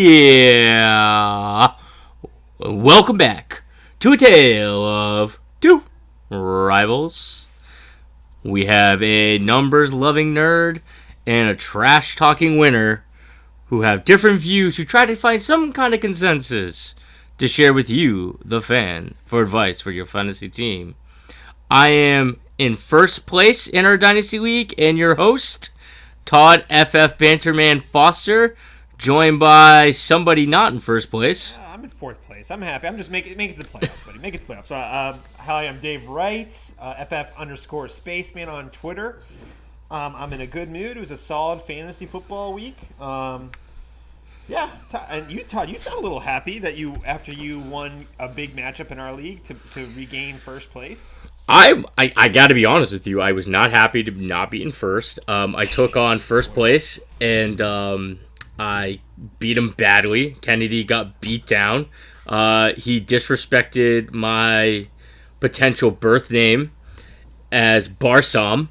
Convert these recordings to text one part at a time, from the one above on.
Yeah. Welcome back to a tale of two rivals. We have a numbers loving nerd and a trash talking winner who have different views who try to find some kind of consensus to share with you, the fan, for advice for your fantasy team. I am in first place in our Dynasty League and your host, Todd FF Banterman Foster, joined by somebody not in first place. Uh, I'm in fourth place. I'm happy. I'm just making make it to the playoffs, buddy. Make it to the playoffs. Uh, um, hi, I'm Dave Wright, uh, FF underscore Spaceman on Twitter. Um, I'm in a good mood. It was a solid fantasy football week. Um, yeah, and you, Todd, you sound a little happy that you after you won a big matchup in our league to, to regain first place. I, I, I got to be honest with you. I was not happy to not be in first. Um, I took on first place and um, I beat him badly. Kennedy got beat down. Uh, he disrespected my potential birth name as Barsam.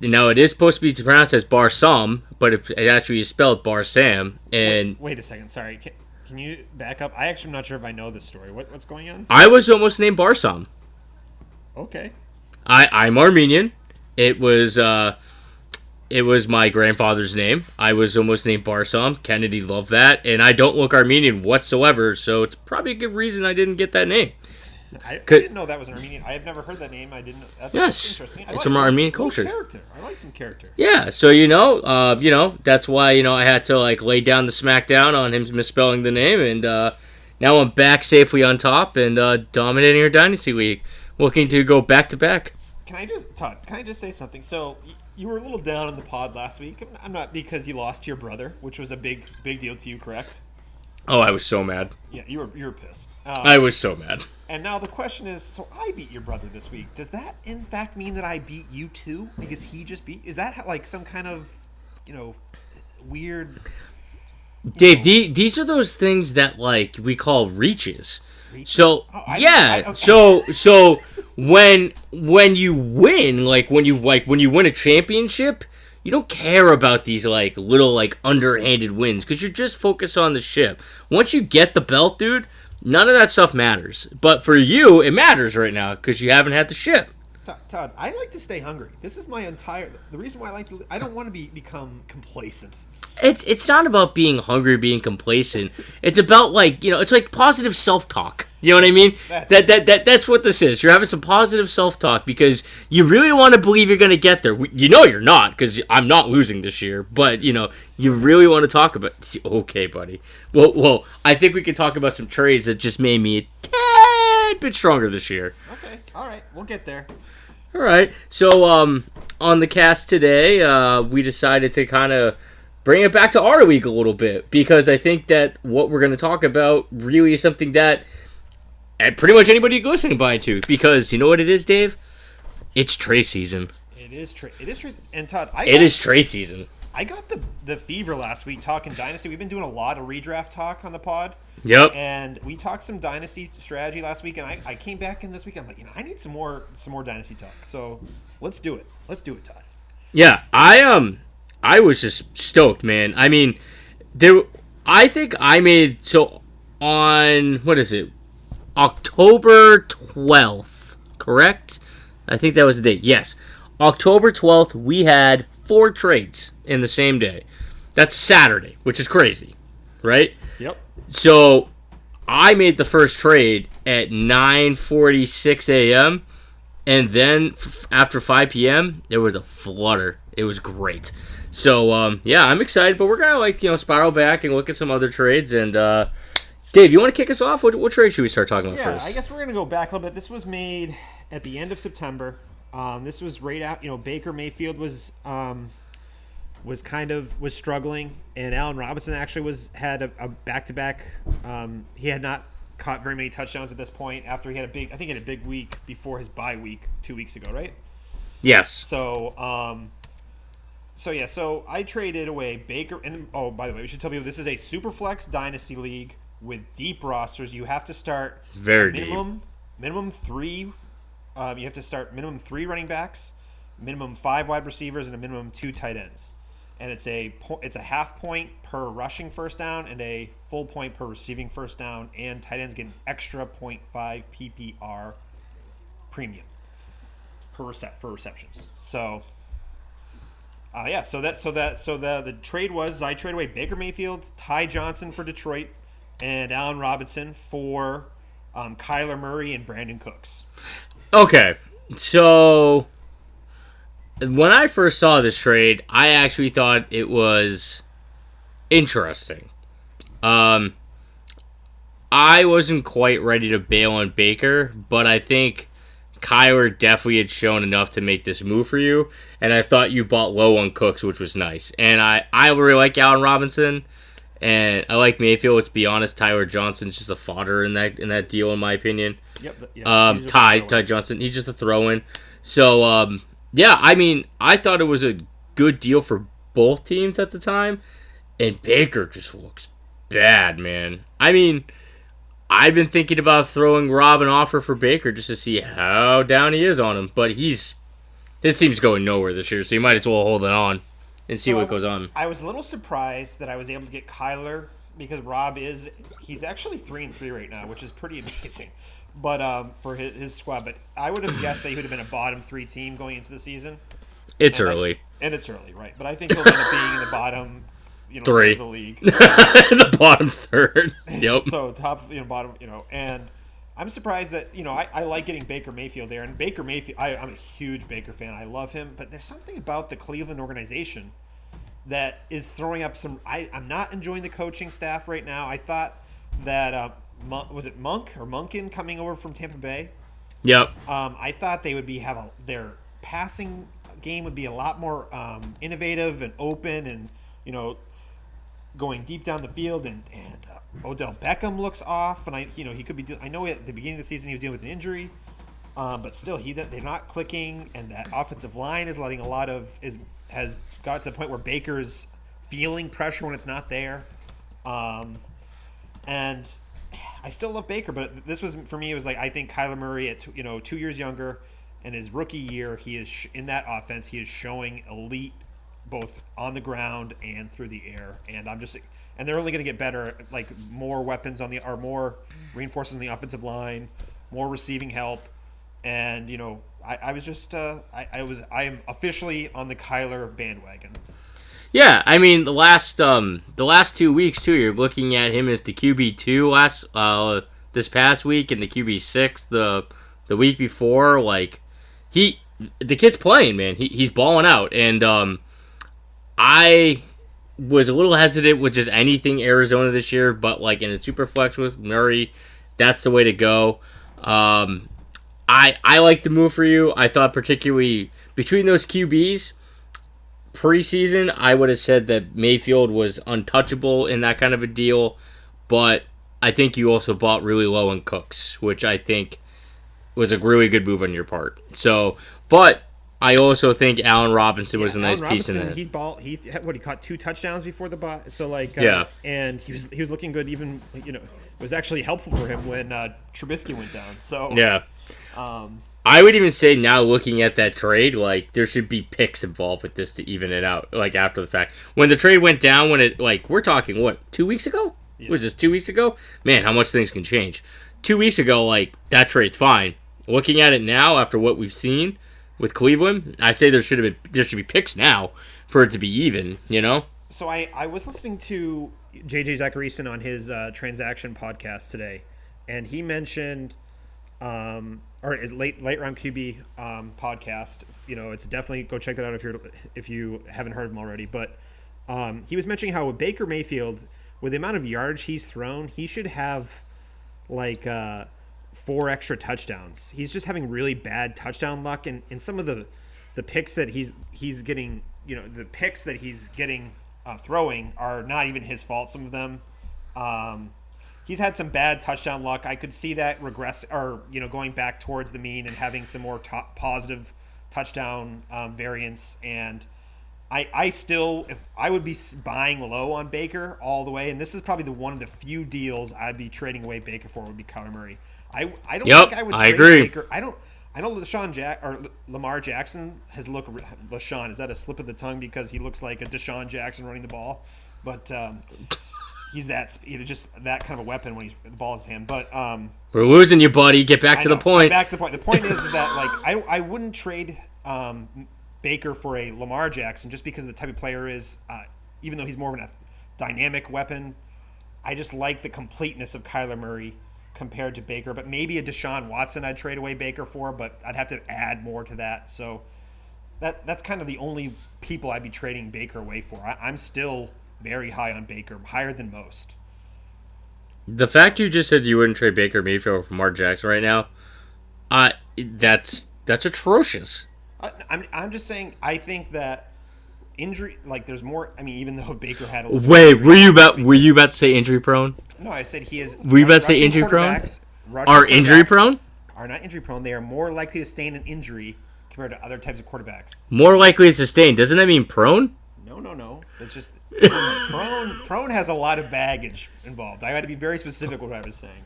Now it is supposed to be pronounced as Barsam, but it, it actually is spelled Barsam. And Wait a second. Sorry. Can, can you back up? I actually am not sure if I know this story. What, what's going on? I was almost named Barsam. Okay. I I'm Armenian. It was uh, it was my grandfather's name. I was almost named Barsam. Kennedy loved that, and I don't look Armenian whatsoever. So it's probably a good reason I didn't get that name. I, I Could- didn't know that was an Armenian. I have never heard that name. I didn't. That's, Yes. interesting. I It's like from. Armenian culture. Character. I like some character. Yeah, so you know, uh, you know that's why you know I had to like lay down the smackdown on him misspelling the name, and uh, now I'm back safely on top and uh, dominating our dynasty league, looking to go back to back. Can I just, Todd? Can I just say something? So y- you were a little down in the pod last week. I'm- not because you lost your brother, which was a big, big deal to you, correct? Oh, I was so mad. Yeah, you were you were pissed. Um, I was so mad. and now the question is, so I beat your brother this week. Does that in fact mean that I beat you too? Because he just beat? Is that like some kind of, you know, weird? Dave, the, these are those things that like we call reaches. So Oh, I- yeah, I- okay. so so when when you win, like when you like when you win a championship, you don't care about these like little like underhanded wins because you're just focused on the ship. Once you get the belt, dude, none of that stuff matters. But for you, it matters right now because you haven't had the ship. Todd, I like to stay hungry. This is my entire. The reason why I like to. I don't want to be become complacent. It's it's not about being hungry, being complacent. It's about like you know, it's like positive self talk. You know what I mean? That's- that, that that that's what this is. You're having some positive self talk because you really want to believe you're going to get there. You know you're not because I'm not losing this year. But you know you really want to talk about. Okay, buddy. Well, well, I think we can talk about some trades that just made me a tad bit stronger this year. Okay, all right, we'll get there. All right. So, um, on the cast today, uh, we decided to kind of bring it back to our week a little bit because I think that what we're going to talk about really is something that uh, pretty much anybody listening buy into because you know what it is, Dave? It's trade season. It is true. It is true. And Todd, I It got, is trade season. I got the the fever last week talking dynasty. We've been doing a lot of redraft talk on the pod, Yep. and we talked some dynasty strategy last week. And I, I came back in this week. I'm like, you know, I need some more some more dynasty talk. So let's do it. Let's do it, Todd. Yeah, I um I was just stoked, man. I mean, there I think I made so on what is it? October 12th, correct? I think that was the date. Yes. October 12th, we had four trades in the same day. That's Saturday, which is crazy, right? Yep. So I made the first trade at 9:46 a.m. and then f- after 5 p.m. there was a flutter. It was great. So um, yeah, I'm excited, but we're gonna like you know spiral back and look at some other trades. And uh, Dave, you want to kick us off? What, what trade should we start talking about Yeah, first? I guess we're gonna go back a little bit. This was made at the end of September. Um, this was right out. You know, Baker Mayfield was um, was kind of was struggling, and Allen Robinson actually was had a, a back-to-back. Um, he had not caught very many touchdowns at this point after he had a big. I think he had a big week before his bye week two weeks ago, right? yes. So, um, so yeah, so I traded away Baker, and oh, by the way, we should tell people this is a Superflex Dynasty League with deep rosters. You have to start Very deep. minimum minimum three. Um, you have to start minimum three running backs, minimum five wide receivers, and a minimum two tight ends. and it's a it's a half point per rushing first down and a full point per receiving first down, and tight ends get an extra 0.5 PPR premium per recept for receptions. So. Uh, yeah, so that so that so the the trade was I trade away Baker Mayfield, Ty Johnson for Detroit, and Allen Robinson for um, Kyler Murray and Brandin Cooks. Okay, so when I first saw this trade, I actually thought it was interesting. Um, I wasn't quite ready to bail on Baker, but I think Kyler definitely had shown enough to make this move for you, and I thought you bought low on Cooks, which was nice. And I, I really like Allen Robinson, and I like Mayfield. Let's be honest, Tyler Johnson's just a fodder in that in that deal, in my opinion. Yep. yeah, Um, Ty Ty Johnson, he's just a throw in. So um, yeah, I mean, I thought it was a good deal for both teams at the time, and Baker just looks bad, man. I mean. I've been thinking about throwing Rob an offer for Baker just to see how down he is on him, but he's his team's going nowhere this year, so you might as well hold it on and see So what I- goes on. I was a little surprised that I was able to get Kyler because Rob is he's actually three and three right now, which is pretty amazing. But um, for his, his squad, but I would have guessed that he would have been a bottom three team going into the season. It's And I- early. and it's early, right? But I think he'll end up being in the bottom, you know, Three. of the league. the bottom third. Yep. so top, you know, bottom, you know, and I'm surprised that you know I, I like getting Baker Mayfield there, and Baker Mayfield, I, I'm a huge Baker fan. I love him, but there's something about the Cleveland organization that is throwing up some. I, I'm not enjoying the coaching staff right now. I thought that uh, was it Monk or Monken coming over from Tampa Bay. Yep. Um, I thought they would be have a, their passing game would be a lot more um, innovative and open, and you know, going deep down the field. And and uh, Odell Beckham looks off, and I you know he could be. Do- I know at the beginning of the season he was dealing with an injury, um, but still he that they're not clicking, and that offensive line is letting a lot of is has got to the point where Baker's feeling pressure when it's not there. Um, and I still love Baker, but this was for me. It was like I think Kyler Murray at you know two years younger, and his rookie year, he is in that offense. He is showing elite, both on the ground and through the air. And I'm just and they're only going to get better. Like more weapons on the or more reinforcements on the offensive line, more receiving help, and you know I, I was just uh, I, I was I am officially on the Kyler bandwagon. Yeah, I mean the last um the last two weeks too. You're looking at him as the QB two last uh this past week and the QB six the the week before. Like he the kid's playing, man. He, he's balling out, and um I was a little hesitant with just anything Arizona this year, but like in a super flex with Murray, that's the way to go. Um, I I like the move for you. I thought particularly between those QBs preseason, I would have said that Mayfield was untouchable in that kind of a deal, but I think you also bought really low on Cooks, which I think was a really good move on your part. So, but I also think Allen Robinson was a nice Allen piece in that. He ball he what he caught two touchdowns before the bot. So like uh, Yeah. and he was he was looking good. Even you know it was actually helpful for him when uh, Trubisky went down. So yeah. Um, I would even say now looking at that trade, like there should be picks involved with this to even it out, like after the fact. When the trade went down, when it like we're talking what two weeks ago? Was this two weeks ago? Man, how much things can change. Two weeks ago, like that trade's fine. Looking at it now, after what we've seen with Cleveland, I say there should have been there should be picks now for it to be even. You know? so I I was listening to JJ Zachariason on his uh, transaction podcast today, and he mentioned. Um, or his late late round QB um, podcast. You know, it's definitely go check that out if you're if you haven't heard of him already. But um, he was mentioning how with Baker Mayfield, with the amount of yards he's thrown, he should have like uh, four extra touchdowns. He's just having really bad touchdown luck, and, and some of the the picks that he's he's getting, you know, the picks that he's getting uh, throwing are not even his fault. Some of them. Um, he's had some bad touchdown luck. I could see that regress or you know going back towards the mean and having some more top positive touchdown um, variance. And I I still if I would be buying low on Baker all the way, and this is probably the one of the few deals I'd be trading away Baker for would be Kyler Murray. I I don't Yep, think I would. I trade agree. Baker. I don't. I know LaShawn Jack or Lamar Jackson has looked. LaShawn is that a slip of the tongue because he looks like a Deshaun Jackson running the ball, but um, he's that you know just that kind of a weapon when he's the ball is him. But um, We're losing you, buddy. Get back I to know. the point. Back to the point. The point is, is that like I, I wouldn't trade um, Baker for a Lamar Jackson just because of the type of player is. Uh, even though he's more of a dynamic weapon, I just like the completeness of Kyler Murray compared to Baker. But maybe a Deshaun Watson I'd trade away Baker for, but I'd have to add more to that. So that that's kind of the only people I'd be trading Baker away for. I, I'm still very high on Baker, higher than most. The fact you just said you wouldn't trade Baker Mayfield for Mark Jackson right now, uh, that's that's atrocious. I, I'm, I'm just saying. I think that injury, like, there's more. I mean, even though Baker had a Wait, were you about were you about to say injury prone? no, I said he is. Were you about to say injury prone? Are injury prone? Are not injury prone. They are more likely to sustain an injury compared to other types of quarterbacks. More likely to sustain. Doesn't that mean prone? No, no, no. It's just prone. Prone has a lot of baggage involved. I had to be very specific with what I was saying.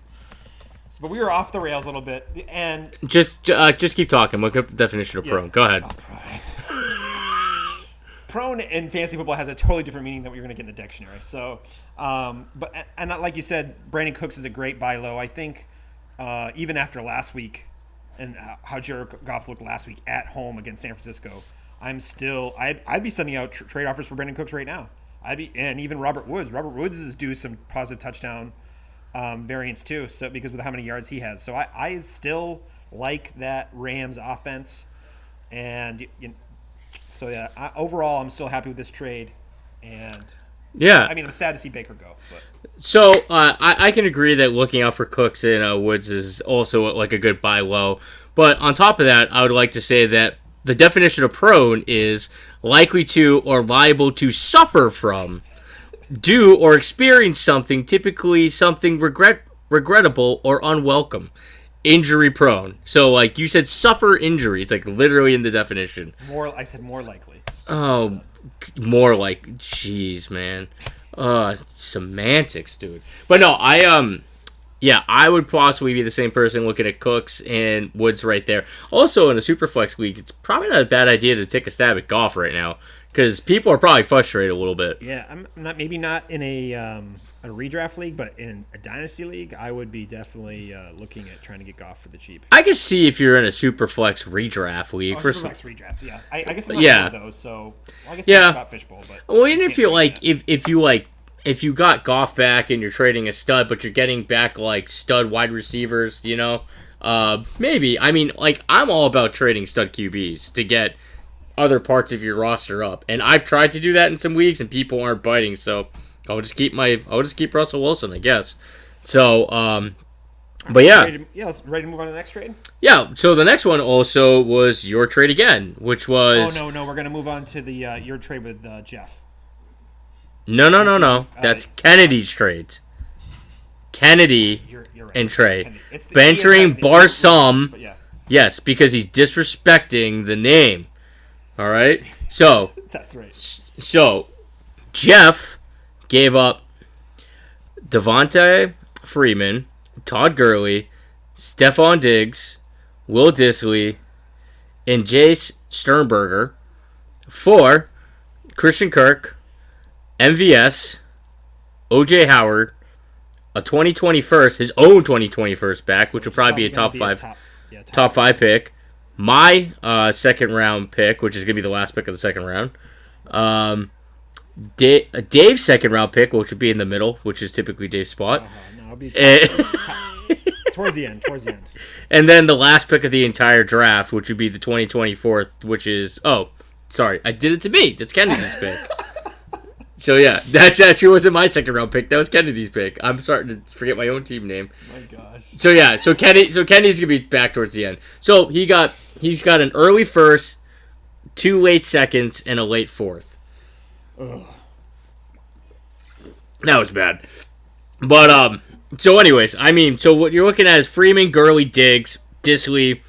So, but we were off the rails a little bit, and Just uh, just keep talking. Look up the definition of prone. Go ahead. prone in fantasy football has a totally different meaning than what you're going to get in the dictionary. So, um, but and not like you said, Brandin Cooks is a great buy low. I think uh, even after last week and how- how Jared Goff looked last week at home against San Francisco, I'm still I'd, I'd be sending out tr- trade offers for Brandin Cooks right now. I'd be and even Robert Woods. Robert Woods is due some positive touchdown um, variance too. So because with how many yards he has, so I, I still like that Rams offense, and you, so yeah. I, overall, I'm still happy with this trade, and Yeah. I mean I'm sad to see Baker go, but So uh, I, I can agree that looking out for Cooks and uh, Woods is also like a good buy low. But on top of that, I would like to say that the definition of prone is likely to or liable to suffer from, do or experience something, typically something regret regrettable or unwelcome. Injury prone. So like you said, suffer injury. It's like literally in the definition. more I said more likely. Oh, more like, jeez, man. Uh, semantics, dude. But no, I um, yeah, I would possibly be the same person looking at Cooks and Woods right there. Also, in a superflex week, it's probably not a bad idea to take a stab at Goff right now because people are probably frustrated a little bit. Yeah, I'm not maybe not in a um, a redraft league, but in a dynasty league, I would be definitely uh, looking at trying to get Goff for the cheap. I can see if you're in a superflex redraft league. Oh, First, Superflex redraft, yeah. I, I guess I'm not Yeah. one of those, so well, I guess Yeah. yeah. Scott Fish Bowl, but Well, even if you like, if if you like, if you got Goff back and you're trading a stud, but you're getting back like stud wide receivers, you know, uh, maybe. I mean, like I'm all about trading stud QBs to get other parts of your roster up, and I've tried to do that in some weeks, and people aren't biting. So I'll just keep my, I'll just keep Russell Wilson, I guess. So, um, but yeah, Ready to, yeah, ready to move on to the next trade. yeah. So the next one also was your trade again, which was. Oh no, no, we're gonna move on to the uh, your trade with uh, Jeff. No, no, no, no. Uh, That's Kennedy's trades. Kennedy You're, you're right. and Trey. Kennedy. It's the Bantering Barsam. yeah, Yes, because he's disrespecting the name. All right. So, that's right. so Jeff gave up Devonta Freeman, Todd Gurley, Stefon Diggs, Will Dissly, and Jace Sternberger for Christian Kirk, MVS, OJ Howard, a 2021st, his own 2021st back, which will probably be a top five top, yeah, top, top five pick, my uh, second round pick, which is gonna be the last pick of the second round, um, Da- Dave's second round pick, which would be in the middle, which is typically Dave's spot, Uh, no, and, towards the end. Towards the end. and then the last pick of the entire draft, which would be the 2024, which is oh, sorry, I did it to me. That's Kennedy's pick. So yeah, that actually wasn't my second round pick. That was Kennedy's pick. I'm starting to forget my own team name. My gosh. So yeah, so Kenny, so Kenny's gonna be back towards the end. So he got he's got an early first, two late seconds, and a late fourth. That was bad. But um, so anyways, I mean, so what you're looking at is Freeman, Gurley, Diggs, Dissly,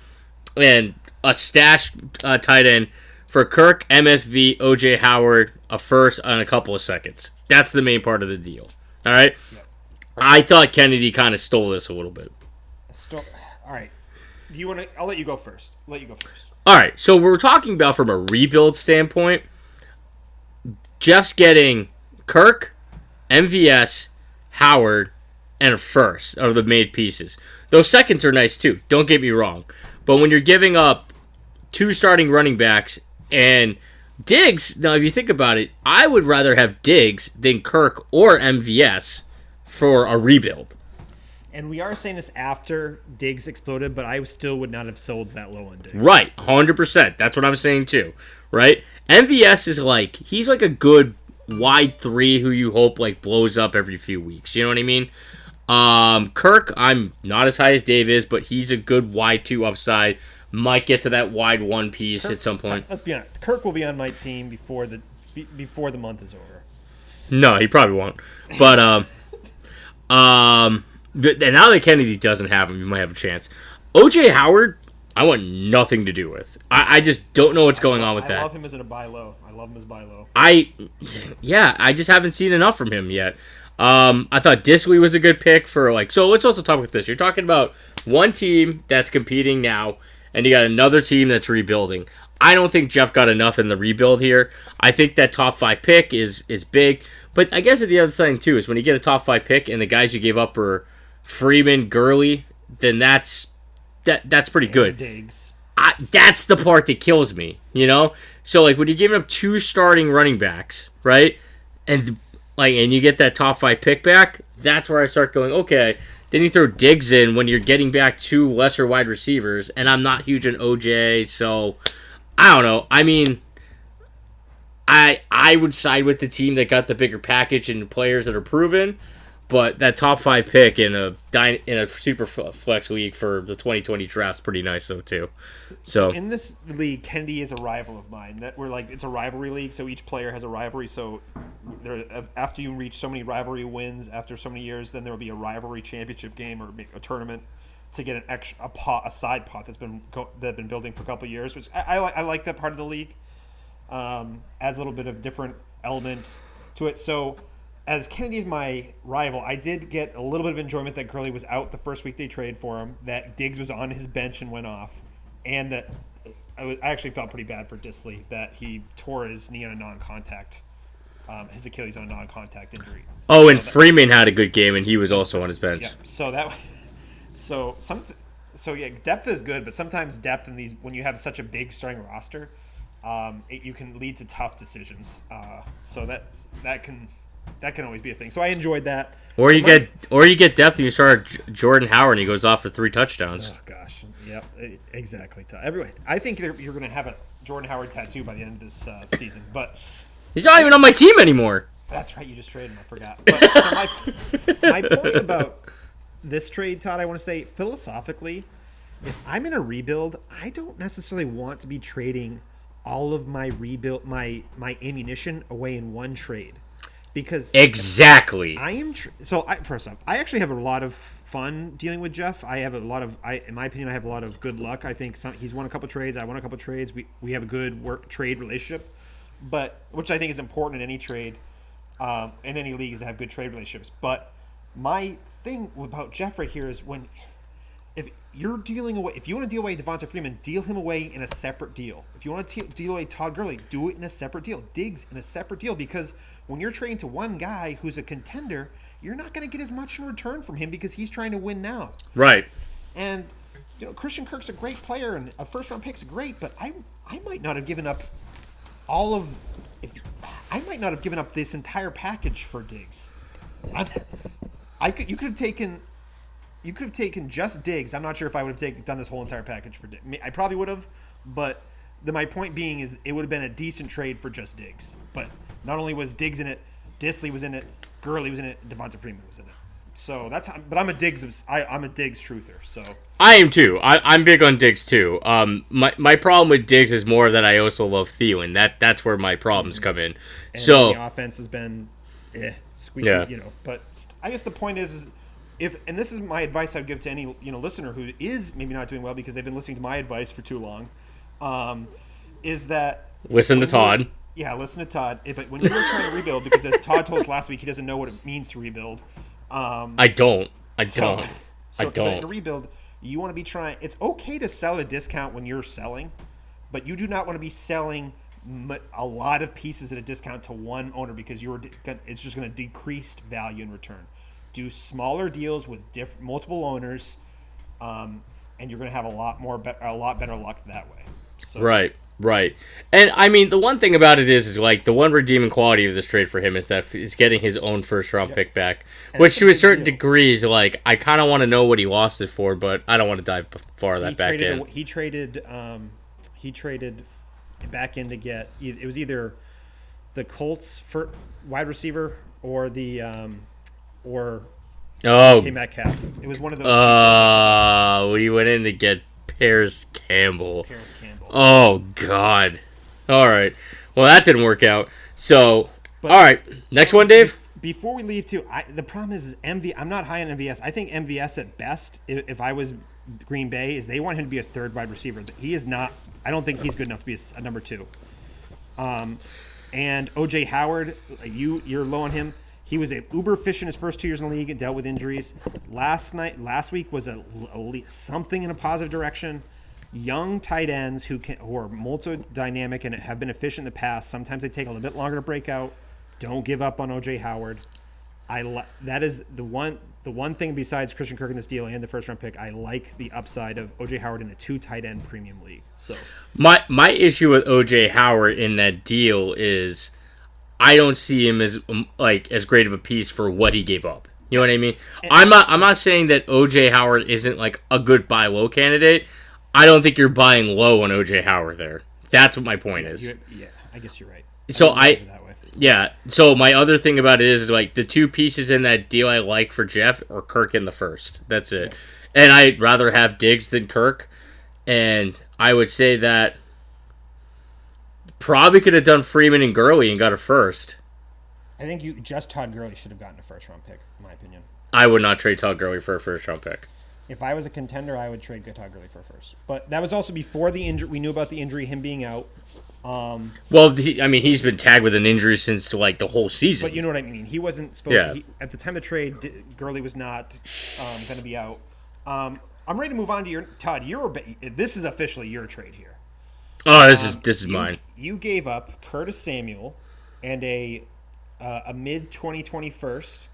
and a stash uh, tight end for Kirk, MSV, OJ Howard, a first, and a couple of seconds. That's the main part of the deal. All right. I thought Kennedy kind of stole this a little bit. Still, all right. Do you want to? I'll let you go first. Let you go first. All right, so we're talking about from a rebuild standpoint. Jeff's getting Kirk, MVS, Howard, and a first of the made pieces. Those seconds are nice too. Don't get me wrong, but when you're giving up two starting running backs and Diggs, now if you think about it, I would rather have Diggs than Kirk or MVS for a rebuild. And we are saying this after Diggs exploded, but I still would not have sold that low on Diggs. Right, hundred percent. That's what I'm saying too. Right, MVS is like he's like a good wide three who you hope like blows up every few weeks. You know what I mean? Um, Kirk, I'm not as high as Dave is, but he's a good wide two upside. Might get to that wide one piece at some point. Let's be honest. Kirk will be on my team before the before the month is over. No, he probably won't. But um, um, and now that Kennedy doesn't have him, you might have a chance. OJ Howard, I want nothing to do with. I, I just don't know what's going on with I that. I love him as a buy low. I love him as buy low. I, yeah, I just haven't seen enough from him yet. Um, I thought Dissly was a good pick for like. So let's also talk about this. You're talking about one team that's competing now, and you got another team that's rebuilding. I don't think Jeff got enough in the rebuild here. I think that top five pick is is big, but I guess the other thing too is when you get a top five pick and the guys you gave up are Freeman, Gurley, then that's that that's pretty good. I, that's the part that kills me, you know. So like when you're giving up two starting running backs, right, and like and you get that top five pick back, that's where I start going. Okay, then you throw Diggs in when you're getting back two lesser wide receivers, and I'm not huge on OJ, so I don't know. I mean, I I would side with the team that got the bigger package and players that are proven. But that top five pick in a in a super flex league for the 2020 draft's pretty nice though too. So In this league, Kennedy is a rival of mine. That we're like it's a rivalry league, so each player has a rivalry. So there, after you reach so many rivalry wins after so many years, then there will be a rivalry championship game or a tournament to get an extra a pot a side pot that's been that been building for a couple years. Which I, I like. I like that part of the league. Um, adds a little bit of different element to it. So as Kennedy's my rival, I did get a little bit of enjoyment that Gurley was out the first week they traded for him, that Diggs was on his bench and went off, and that I, was, I actually felt pretty bad for Dissly that he tore his knee on a non-contact, um, his Achilles on a non-contact injury. oh, and Freeman had a good game, and he was also on his bench. Yeah. So that, so some, so yeah, depth is good, but sometimes depth in these when you have such a big starting roster, um, it, you can lead to tough decisions. Uh, so that that can that can always be a thing. So I enjoyed that. Or you get or you get depth and you start Jordan Howard and he goes off for three touchdowns. Oh gosh, yep, exactly. Everyone, I think you're going to have a Jordan Howard tattoo by the end of this uh, season. But He's not even on my team anymore. that's right, you just traded him. I forgot. But, so my, my point about this trade, Todd, I want to say philosophically, if I'm in a rebuild, I don't necessarily want to be trading all of my rebuild, my my ammunition away in one trade, because Exactly. I am tr- so. I, first off, I actually have a lot of fun dealing with Jeff. I have a lot of, I, in my opinion, I have a lot of good luck. I think some, he's won a couple trades. I won a couple trades. We we have a good work trade relationship, but which I think is important in any trade, um, in any league is to have good trade relationships. But my thing about Jeff right here is when if you're dealing away, if you want to deal away Devonta Freeman, deal him away in a separate deal. If you want to te- deal away Todd Gurley, do it in a separate deal. Diggs in a separate deal because when you're trading to one guy who's a contender, you're not going to get as much in return from him because he's trying to win now. Right. And you know, Christian Kirk's a great player and a first round pick's great, but I I might not have given up all of if I might not have given up this entire package for Diggs. I, I could you could have taken you could have taken just Diggs. I'm not sure if I would have taken done this whole entire package for Diggs. I probably would have, but the, my point being is it would have been a decent trade for just Diggs. But not only was Diggs in it, Dissly was in it, Gurley was in it, Devonta Freeman was in it. So that's but I'm a Diggs I, I'm a Diggs truther. So I am too. I, I'm big on Diggs too. Um, my, my problem with Diggs is more that I also love Thielen. That that's where my problems come in. and So the offense has been eh, squeaky, Yeah. you know. But I guess the point is, is if and this is my advice I'd give to any you know listener who is maybe not doing well because they've been listening to my advice for too long, um, is that listen to Todd. Yeah, listen to Todd. Eh, But when you're trying to rebuild, because as Todd told us last week, he doesn't know what it means to rebuild. Um, I don't. I so- don't. so I but In a don't. rebuild, You want to be trying. It's okay to sell at a discount when you're selling, but you do not want to be selling a lot of pieces at a discount to one owner because you're it's just going to decrease value in return. Do smaller deals with diff- multiple owners, um, and you're going to have a lot more be- a lot better luck that way. So, Right, right. And I mean, the one thing about it is, is like the one redeeming quality of this trade for him is that he's getting his own first round pick back, which to a certain deal. degree is like I kind of want to know what he lost it for, but I don't want to dive far He that back traded. in. He traded. Um, he traded back in to get. It was either the Colts for wide receiver or the um, or Oh, K Metcalf. It was one of those. uh, we went in to get Parris Campbell. Parris Campbell. Oh God. All right. Well, that didn't work out. So, But- all right. Next one, Dave. Before we leave, too, I, the problem is, is MV. I'm not high on MVS. I think MVS at best, if, if I was Green Bay, is they want him to be a third wide receiver. He is not. I don't think he's good enough to be a number two. Um, and OJ Howard, you you're low on him. He was a uber efficient his first two years in the league and dealt with injuries. Last night, last week was a, a something in a positive direction. Young tight ends who can who are multi-dynamic and have been efficient in the past. Sometimes they take a little bit longer to break out. Don't give up on OJ Howard. I li- that is the one the one thing besides Christian Kirk in this deal and the first round pick. I like the upside of OJ Howard in a two tight end premium league. So My my issue with OJ Howard in that deal is I don't see him as um, like as great of a piece for what he gave up. You know what I mean? I'm not I'm not saying that OJ Howard isn't like a good buy low candidate. I don't think you're buying low on OJ Howard there. That's what my point is. yeah, I guess you're right. So I- that way. Yeah. So my other thing about it is, is like the two pieces in that deal I like for Jeff or Kirk in the first. That's it. And I'd rather have Diggs than Kirk. And I would say that probably could have done Freeman and Gurley and got a first. I think you just Todd Gurley should have gotten a first round pick, in my opinion. I would not trade Todd Gurley for a first round pick. If I was a contender, I would trade Gurley for first. But that was also before the injury. We knew about the injury, him being out. Um, Well, he, I mean, he's been tagged with an injury since like the whole season. but you know what I mean. He wasn't supposed Yeah. to. He, at the time of the trade, D- Gurley was not um, going to be out. Um, I'm ready to move on to your Todd. Your this is officially your trade here. oh, this is this is You- mine. You gave up Curtis Samuel and a uh, a mid 2020 first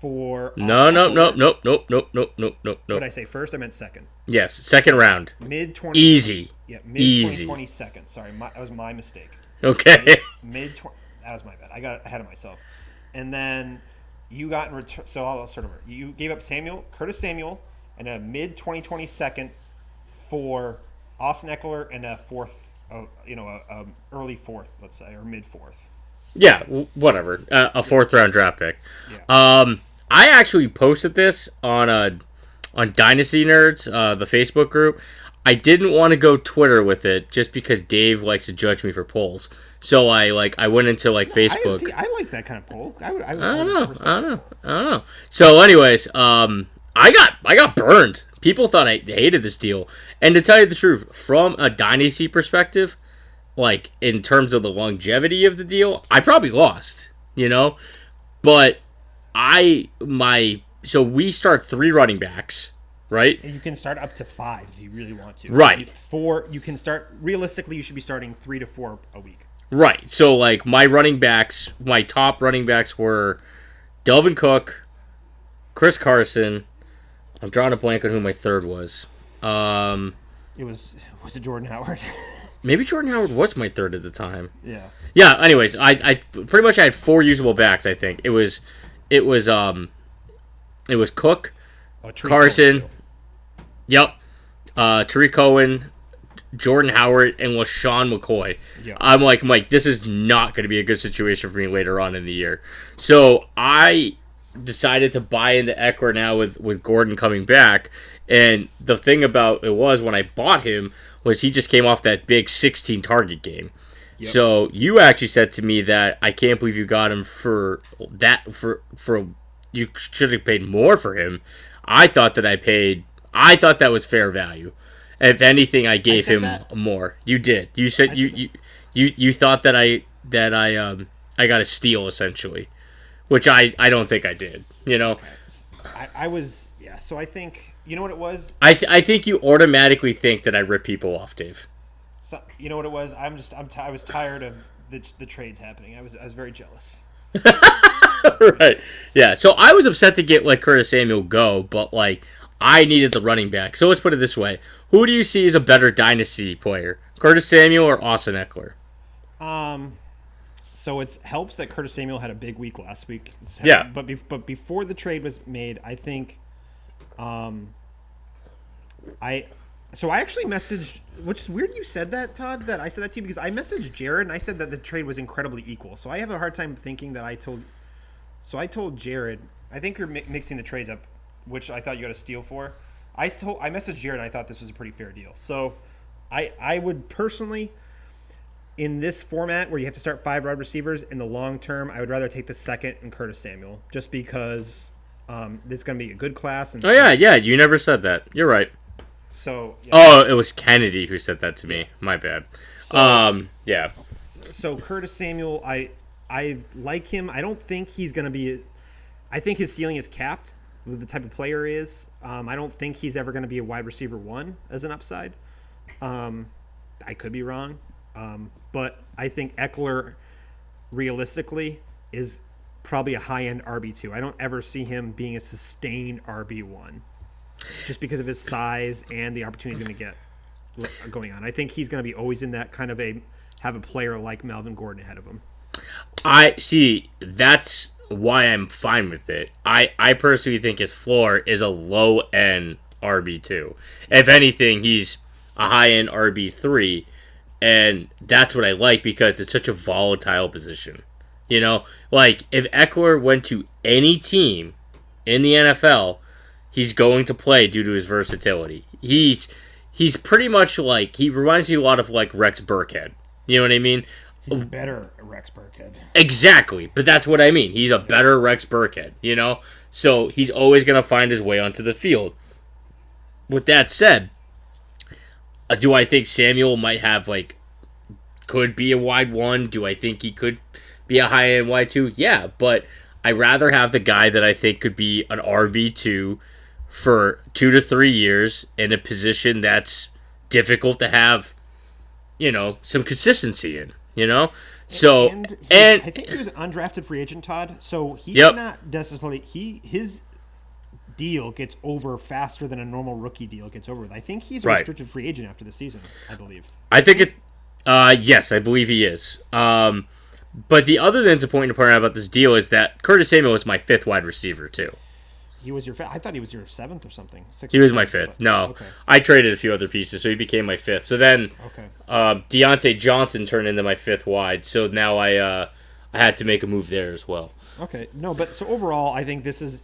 for No, no, no, nope, nope, nope, nope, nope, nope, What did I say first? I meant second. Yes, second round. Mid 20 Easy. Yeah, mid Easy. 2020 second. Sorry, my, that was my mistake. Okay. Mid 20. That was my bad. I got ahead of myself. And then you got in return. So I'll start over. You gave up Samuel, Curtis Samuel, and a mid 2020 second for Austin Ekeler and a fourth, uh, you know, a, a early fourth, let's say, or mid fourth. Yeah, w- whatever. Uh, a fourth round draft pick. Yeah. Um, I actually posted this on uh, on Dynasty Nerds, uh, the Facebook group. I didn't want to go Twitter with it just because Dave likes to judge me for polls. So I like I went into like I, Facebook. see, I like that kind of poll. I would. I, would, I don't know. I don't know. I don't know. So, anyways, um, I got I got burned. People thought I hated this deal, and to tell you the truth, from a dynasty perspective, like in terms of the longevity of the deal, I probably lost. You know, but I my so we start three running backs, right? You can start up to five if you really want to. Right. Four. You can start. Realistically, you should be starting three to four a week. Right. So like my running backs, my top running backs were Dalvin Cook, Chris Carson. I'm drawing a blank on who my third was. Um, It was. Was it Jordan Howard? maybe Jordan Howard was my third at the time. yeah. Yeah. Anyways, I, I pretty much had four usable backs. I think it was, it was um, it was Cook, Oh, Carson. Cohen, Yep. Uh, Tarik Cohen, Jordan Howard, and LeSean McCoy. Yeah. I'm like, Mike, this is not going to be a good situation for me later on in the year. So I decided to buy into Ekeler now with, with Gordon coming back. And the thing about it was when I bought him was he just came off that big 16 target game. So you actually said to me that I can't believe you got him for that for for you should have paid more for him. I thought that I paid I thought that was fair value. If anything, I gave said him that. more. You did. You said you, said you you you thought that I that I um I got a steal essentially, which I I don't think I did. You know. I, I was. Yeah. So I think you know what it was? I th- I think you automatically think that I rip people off, Dave. So, you know what it was? I'm just I'm t- I was tired of the, the trades happening. I was I was very jealous. right. Yeah. So I was upset to get like Curtis Samuel go, but like I needed the running back. So let's put it this way: Who do you see as a better dynasty player, Curtis Samuel or Austin Ekeler? Um, so it helps that Curtis Samuel had a big week last week. Yeah. But be, but before the trade was made, I think, um, I. So I actually messaged, which is weird you said that, Todd, that I said that to you because I messaged Jared and I said that the trade was incredibly equal. So I have a hard time thinking that I told. So I told Jared, I think you're mi- mixing the trades up, which I thought you got a steal for. I still I messaged Jared and I thought this was a pretty fair deal. So I I would personally in this format where you have to start five wide receivers in the long term, I would rather take the second and Curtis Samuel just because um, this is going to be a good class. And Oh yeah, yeah. You never said that. You're right. So yeah. Oh, it was Kennedy who said that to me. My bad. um. Yeah. so Curtis Samuel, I I like him. I don't think he's going to be. I think his ceiling is capped with the type of player he is. Um, I don't think he's ever going to be a wide receiver one as an upside. Um, I could be wrong, um, but I think Ekeler, realistically, is probably a high end RB two. I don't ever see him being a sustained RB one, just because of his size and the opportunity he's going to get going on. I think he's going to be always in that kind of a have a player like Melvin Gordon ahead of him. I see. That's why I'm fine with it. I I personally think his floor is a low end RB two. If anything, he's a high end RB three, and that's what I like because it's such a volatile position. You know, like if Ekeler went to any team in the NFL, he's going to play due to his versatility. He's he's pretty much like he reminds me a lot of like Rex Burkhead. You know what I mean? He's better Rex Burkhead. Exactly, but that's what I mean. He's a better Rex Burkhead, you know? So he's always going to find his way onto the field. With that said, uh, do I think Samuel might have, like, could be a wide one? Do I think he could be a high end Y2? Yeah, but I rather have the guy that I think could be an RB2 for two to three years in a position that's difficult to have, you know, some consistency in, you know? So, and, he- and I think he was an undrafted free agent, Todd. So he Yep. not necessarily he his deal gets over faster than a normal rookie deal gets over with. I think he's a Right. restricted free agent after the season. I believe. I think it. Uh, yes, I believe he is. Um, but the other thing to point to point out about this deal is that Curtis Samuel was my fifth wide receiver too. He was your. Fa- I thought he was your seventh or something. Sixth He was my fifth. but- No, Okay. I traded a few other pieces, so he became my fifth. So then Okay. uh, Diontae Johnson turned into my fifth wide. So now I uh, I had to make a move there as well. Okay. No, but so overall, I think this is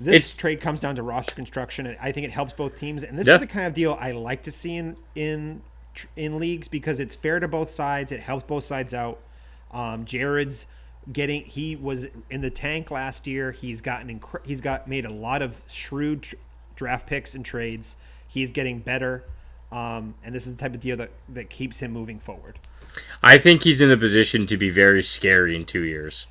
this It's- trade comes down to roster construction, and I think it helps both teams. And this Yeah. is the kind of deal I like to see in in in leagues because it's fair to both sides. It helps both sides out. Um, Jared's getting he was in the tank last year. He's gotten incre- he's got made a lot of shrewd tr- draft picks and trades. He's getting better. Um, and this is the type of deal that, that keeps him moving forward. I think he's in a position to be very scary in two years.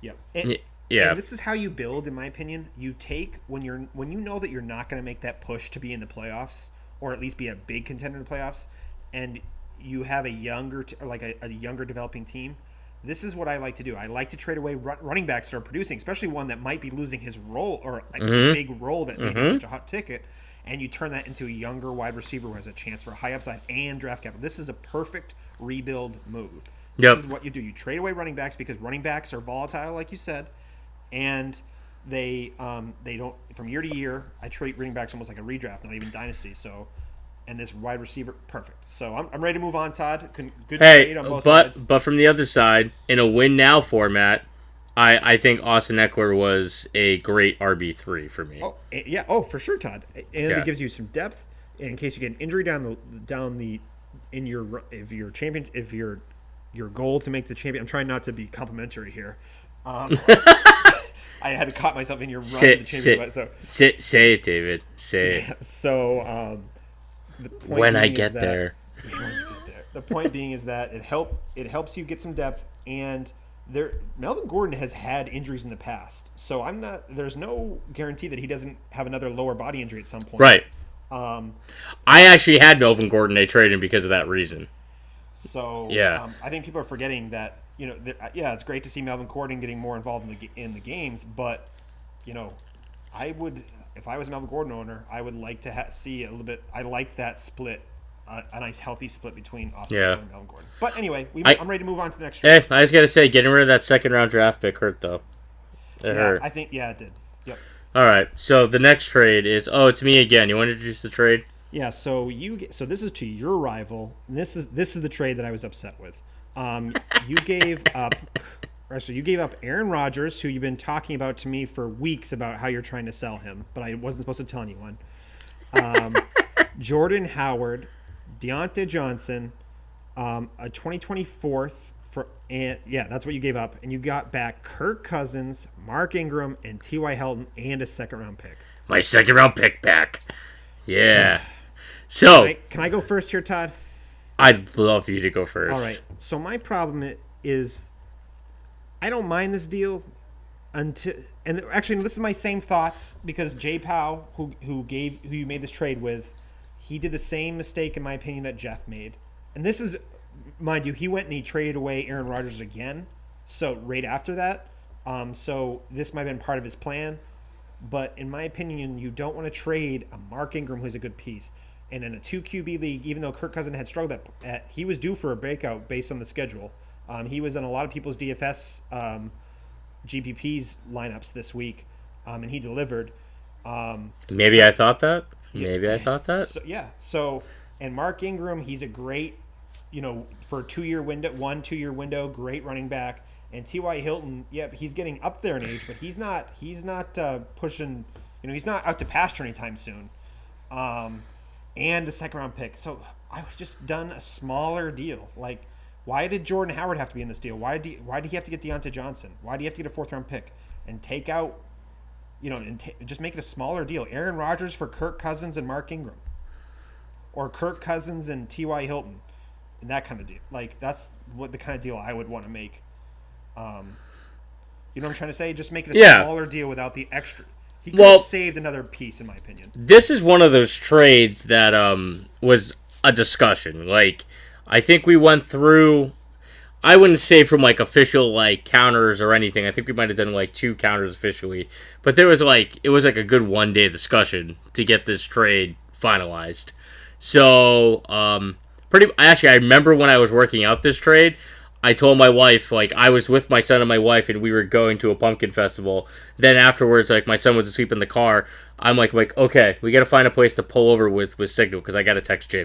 Yep. And, Yeah, And this is how you build, in my opinion. You take when you're when you know that you're not going to make that push to be in the playoffs, or at least be a big contender in the playoffs, and you have a younger, like a, a younger developing team. This is what I like to do. I like to trade away run, running backs that are producing, especially one that might be losing his role or like a big role that made him such a hot ticket, and you turn that into a younger wide receiver who has a chance for a high upside and draft capital. This is a perfect rebuild move. This Yep. is what you do. You trade away running backs because running backs are volatile, like you said, and they um, they don't from year to year. I treat running backs almost like a redraft, not even dynasty. So, and this wide receiver, perfect. So I'm, I'm ready to move on, Todd. Good Hey, trade on both but sides. but from the other side, in a win now format, I I think Austin Ekeler was a great RB three for me. Oh, eh, yeah. Oh, for sure, Todd. And Yeah. it gives you some depth in case you get an injury down the down the in your if your champion if your your goal to make the champion. I'm trying not to be complimentary here. Um, I had to caught myself in your run to the Sit, champion. sit, So sit, say it, David. Say it. so um, when I get there. when you get there. The point being is that it help it helps you get some depth and there Melvin Gordon has had injuries in the past, so I'm not. There's no guarantee that he doesn't have another lower body injury at some point. Right. Um, I actually had Melvin Gordon. They traded him because of that reason. so Yeah. um, I think people are forgetting that you know, that, yeah, it's great to see Melvin Gordon getting more involved in the in the games, but you know, I would if I was a Melvin Gordon owner, I would like to ha- see a little bit. I like that split. Uh, a nice healthy split between Austin Yeah. And Melvin Gordon. But anyway, we, I- I'm ready to move on to the next. Eh, trade. I just gotta say, getting rid of that second round draft pick hurt though. It yeah, hurt. I think yeah, it did. Yep. All right, so the next trade is oh, it's me again. You want to introduce the trade? Yeah, so you get, so this is to your rival. And this is this is the trade that I was upset with. Um, you gave up, so you gave up Aaron Rodgers, who you've been talking about to me for weeks about how you're trying to sell him, but I wasn't supposed to tell anyone. Um, Jordan Howard, Diontae Johnson, um, a 2024 for and yeah, that's what you gave up, and you got back Kirk Cousins, Mark Ingram, and T.Y. Hilton, and a second round pick. My second round pick back. Yeah. So I, can I go first here, Todd? I'd love you to go first. All right. So my problem is, I don't mind this deal, until and actually this is my same thoughts because Jay Powell, who who gave who you made this trade with, he did the same mistake in my opinion that Jeff made, and this is, mind you, he went and he traded away Aaron Rodgers again, so right after that, um, so this might have been part of his plan, but in my opinion, you don't want to trade a Mark Ingram who's a good piece. And in a two QB league, even though Kirk Cousin had struggled at, at he was due for a breakout based on the schedule. Um, he was in a lot of people's DFS um, GPPs lineups this week, um, and he delivered. Um, Maybe I thought that. Maybe I thought that. so yeah, so and Mark Ingram, he's a great, you know, for a two year window, one two year window, great running back. And T.Y. Hilton, yep, he's getting up there in age, but he's not he's not uh, pushing, you know, he's not out to pasture anytime soon. Um, and the second round pick. So I was just done a smaller deal. Like, why did Jordan Howard have to be in this deal? Why did why did he have to get Diontae Johnson? Why do you have to get a fourth round pick and take out, you know, and ta just make it a smaller deal? Aaron Rodgers for Kirk Cousins and Mark Ingram, or Kirk Cousins and T.Y. Hilton, and that kind of deal. Like that's what the kind of deal I would want to make. Um, you know what I'm trying to say? Just make it a Yeah. smaller deal without the extra. He could Well- have saved another piece, in my opinion. this is one of those trades that um was a discussion. Like I think we went through I wouldn't say from like official like counters or anything. I think we might have done like two counters officially. But there was like it was like a good one day discussion to get this trade finalized. So, um pretty actually I remember when I was working out this trade, I told my wife like I was with my son and my wife and we were going to a pumpkin festival. Then afterwards, like my son was asleep in the car. I'm like, like okay, we got to find a place to pull over with with signal because I got to text J.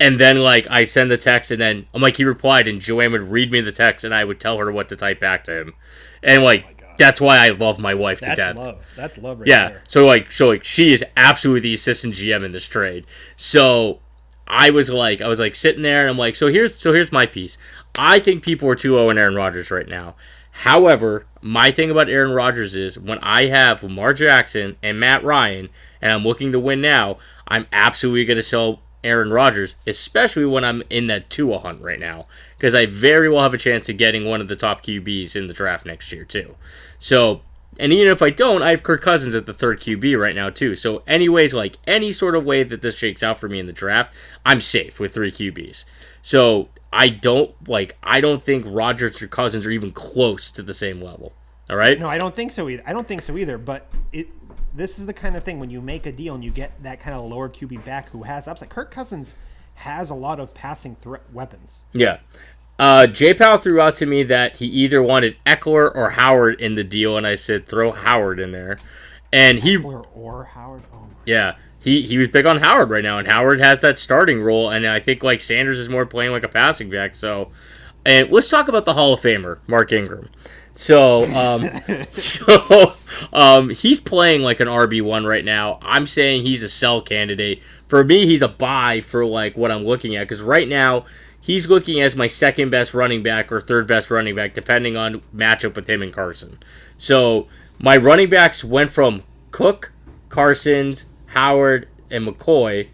and then like I send the text and then I'm like he replied and Joanne would read me the text and I would tell her what to type back to him. And like oh God. that's why I love my wife to That's death. love. That's love right Yeah. there. So like, so like, she is absolutely the assistant GM in this trade. So I was like, I was like sitting there, and I'm like, so here's, so here's my piece. I think people are 2-0 in Aaron Rodgers right now. However, my thing about Aaron Rodgers is when I have Lamar Jackson and Matt Ryan, and I'm looking to win now, I'm absolutely going to sell Aaron Rodgers, especially when I'm in that Tua hunt right now, because I very well have a chance of getting one of the top QBs in the draft next year too. So, and even if I don't, I have Kirk Cousins at the third QB right now too. So, anyways, like any sort of way that this shakes out for me in the draft, I'm safe with three QBs. So, I don't like. I don't think Rodgers or Cousins are even close to the same level. All right. No, I don't think so either. I don't think so either. But it, this is the kind of thing when you make a deal and you get that kind of lower QB back who has upside. Kirk Cousins has a lot of passing threat weapons. Yeah. Uh, J Powell threw out to me that he either wanted Ekeler or Howard in the deal, and I said throw Howard in there. And he, Or or Howard. Oh my. yeah, he he was big on Howard right now, and Howard has that starting role, and I think like Sanders is more playing like a passing back. So, and let's talk about the Hall of Famer Mark Ingram. So, um, so um, he's playing like an RB one right now. I'm saying he's a sell candidate. For me, he's a buy for like what I'm looking at because right now he's looking as my second best running back or third best running back, depending on matchup with him and Carson. So my running backs went from Cook, Carson's, Howard, and McCoy,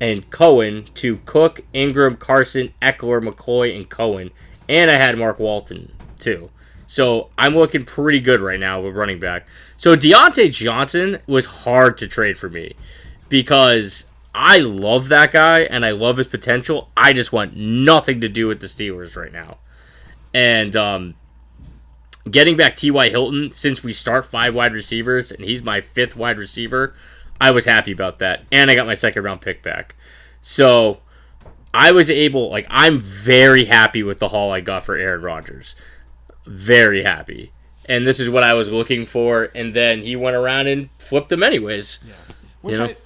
and Cohen to Cook, Ingram, Carson, Ekeler, McCoy, and Cohen. and I had Mark Walton too. So I'm looking pretty good right now with running back. So Diontae Johnson was hard to trade for me because I love that guy and I love his potential. I just want nothing to do with the Steelers right now. And um, getting back T.Y. Hilton, since we start five wide receivers and he's my fifth wide receiver, I was happy about that. And I got my second round pick back. So I was able, like, I'm very happy with the haul I got for Aaron Rodgers. Very happy. And this is what I was looking for. And then he went around and flipped them anyways. Yeah. Which know? I,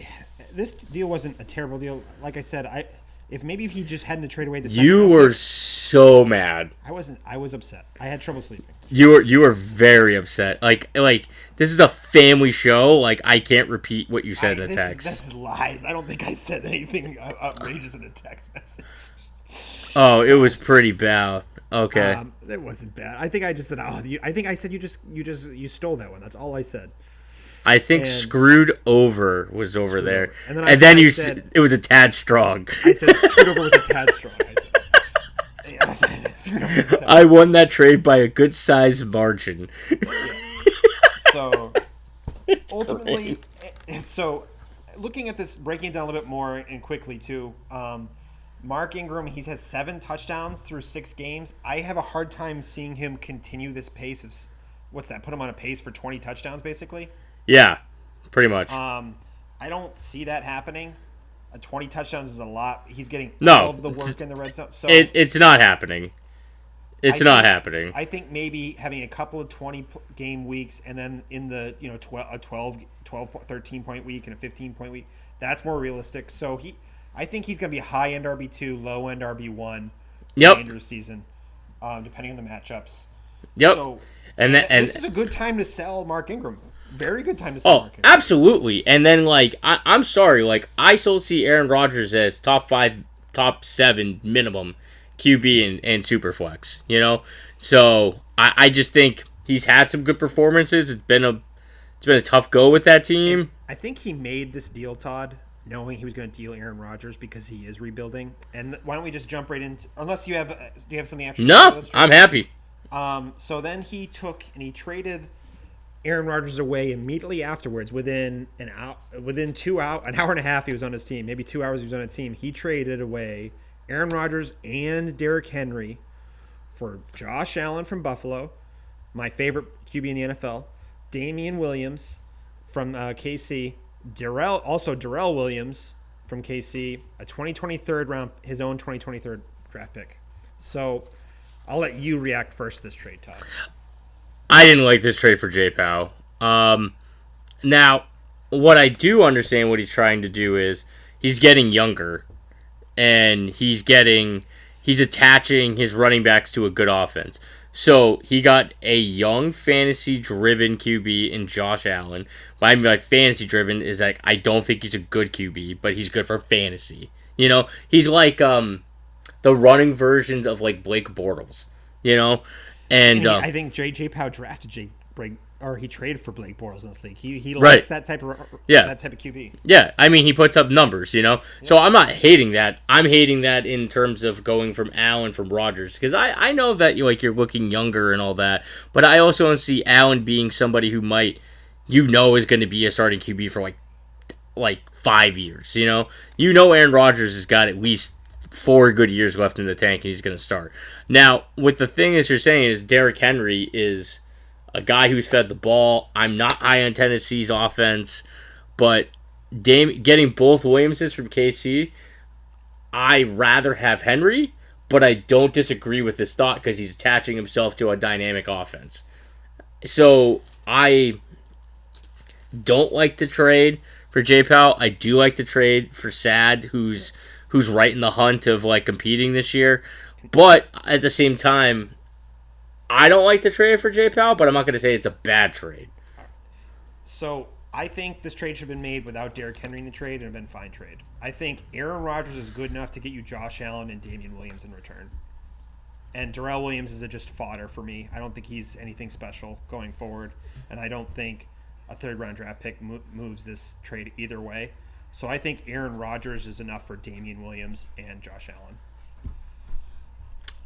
I, this deal wasn't a terrible deal. Like I said, I if maybe if he just hadn't traded away the You were pick, so mad. I wasn't. I was upset. I had trouble sleeping. You were you were very upset. Like like this is a family show. Like I can't repeat what you said I- in a text. Is lies. I don't think I said anything outrageous in a text message. Oh, it was pretty bad. Okay. Um, that wasn't bad. I think I just said, "Oh, you, I think I said you just you just you stole that one." That's all I said. I think and- screwed over was over there, over. and And then, then I- I you s said- it was a tad strong. I said screwed over was a tad strong. I said. Yeah, I said, screwed over was a tad I won that trade by a good size margin. so ultimately so looking at this breaking it down a little bit more and quickly too um, mark ingram he has seven touchdowns through six games i have a hard time seeing him continue this pace of what's that put him on a pace for 20 touchdowns basically Yeah, pretty much. um, i don't see that happening uh, 20 touchdowns is a lot he's getting No, all of the work in the red zone so it, it's not happening. It's I not think- happening. I think maybe having a couple of 20 game weeks and then in the, you know, 12, a 12, 12, 13 point week and a 15 point week, that's more realistic. So he, I think he's going to be high end RB2, low end RB1 Yep. remainder of season, um, depending on the matchups. Yep. So and then th- and this is a good time to sell Mark Ingram. Very good time to sell Oh, Mark Ingram. absolutely. And then like I, I'm sorry, like I still see Aaron Rodgers as top five, top seven minimum QB and, and Superflex. You know, so I, I just think he's had some good performances. It's been a it's been a tough go with that team. I think he made this deal, Todd, knowing he was going to deal Aaron Rodgers because he is rebuilding. And why don't we just jump right into, unless you have, uh, do you have something actually? No, I'm happy. Um, so then he took and he traded Aaron Rodgers away immediately afterwards. Within an hour, within two hour, an hour and a half, he was on his team. Maybe two hours, he was on a team. He traded away Aaron Rodgers and Derrick Henry for Josh Allen from Buffalo, my favorite QB in the NFL, Damien Williams from uh, KC, Darrel also Darrel Williams from KC, a 2023 round, his own 2023 draft pick. So I'll let you react first to this trade, Todd. I didn't like this trade for J Pow. Um, now, what I do understand what he's trying to do is he's getting younger, and he's getting he's attaching his running backs to a good offense. So he got a young fantasy driven QB in Josh Allen. What I mean by fantasy driven is like I don't think he's a good QB, but he's good for fantasy. You know, he's like um the running versions of like Blake Bortles. You know, and, And he- um, I think J.J. Pow drafted Jake Blake, or he traded for Blake Bortles in this league. He he Right. likes that type of Yeah. that type of QB. Yeah, I mean he puts up numbers, you know. So I'm not hating that. I'm hating that in terms of going from Allen from Rogers because I I know that you like you're looking younger and all that, but I also don't see Allen being somebody who might you know is going to be a starting QB for like like five years. You know, you know Aaron Rodgers has got at least four good years left in the tank and he's going to start. Now, with the thing is you're saying is Derrick Henry is a guy who's fed the ball. I'm not high on Tennessee's offense, but Dame, getting both Williamses from KC, I rather have Henry, but I don't disagree with this thought because he's attaching himself to a dynamic offense. So I don't like the trade for J Powell. I do like the trade for Sad, who's who's right in the hunt of like competing this year. But at the same time, I don't like the trade for J Powell, but I'm not going to say it's a bad trade. So I think this trade should have been made without Derrick Henry in the trade and have been fine trade. I think Aaron Rodgers is good enough to get you Josh Allen and Damien Williams in return. And Darrel Williams is a just fodder for me. I don't think he's anything special going forward, and I don't think a third round draft pick mo- moves this trade either way. So I think Aaron Rodgers is enough for Damien Williams and Josh Allen.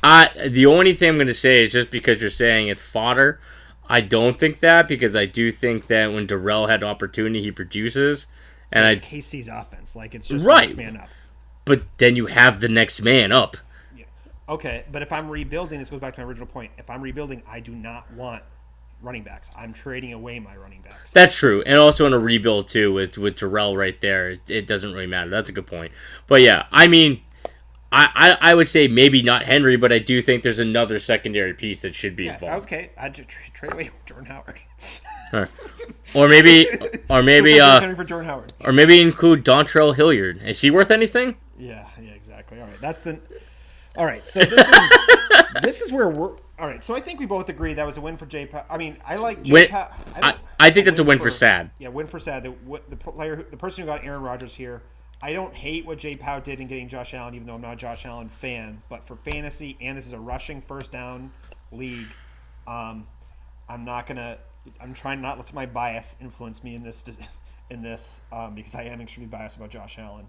I the only thing I'm going to say is just because you're saying it's fodder. I don't think that because I do think that when Darrel had opportunity, he produces, and It's I. KC's offense. Like it's just Right. next man up. But then you have the next man up. Yeah. Okay, but if I'm rebuilding, this goes back to my original point. If I'm rebuilding, I do not want running backs. I'm trading away my running backs. That's true, and also in a rebuild too with with Jarrell right there, it, it doesn't really matter. That's a good point. But yeah, I mean, I, I I would say maybe not Henry, but I do think there's another secondary piece that should be Yeah, involved, okay, I'd just tra- trade away Jordan Howard. or maybe or maybe uh Henry for Jordan Howard. or maybe include Dontrell Hilliard. Is he worth anything? Yeah, yeah, exactly. All right, that's the. All right, so this is this is where we're. All right, so I think we both agree that was a win for J. Pa- I mean, I like J. Win- Pa- I, don't- I think that's a win for Sad. Yeah, win for Sad. The, the player, the person who got Aaron Rodgers here. I don't hate what Jay Powell did in getting Josh Allen, even though I'm not a Josh Allen fan. But for fantasy, and this is a rushing first down league, um, I'm not gonna. I'm trying not to let my bias influence me in this. In this, um, because I am extremely biased about Josh Allen.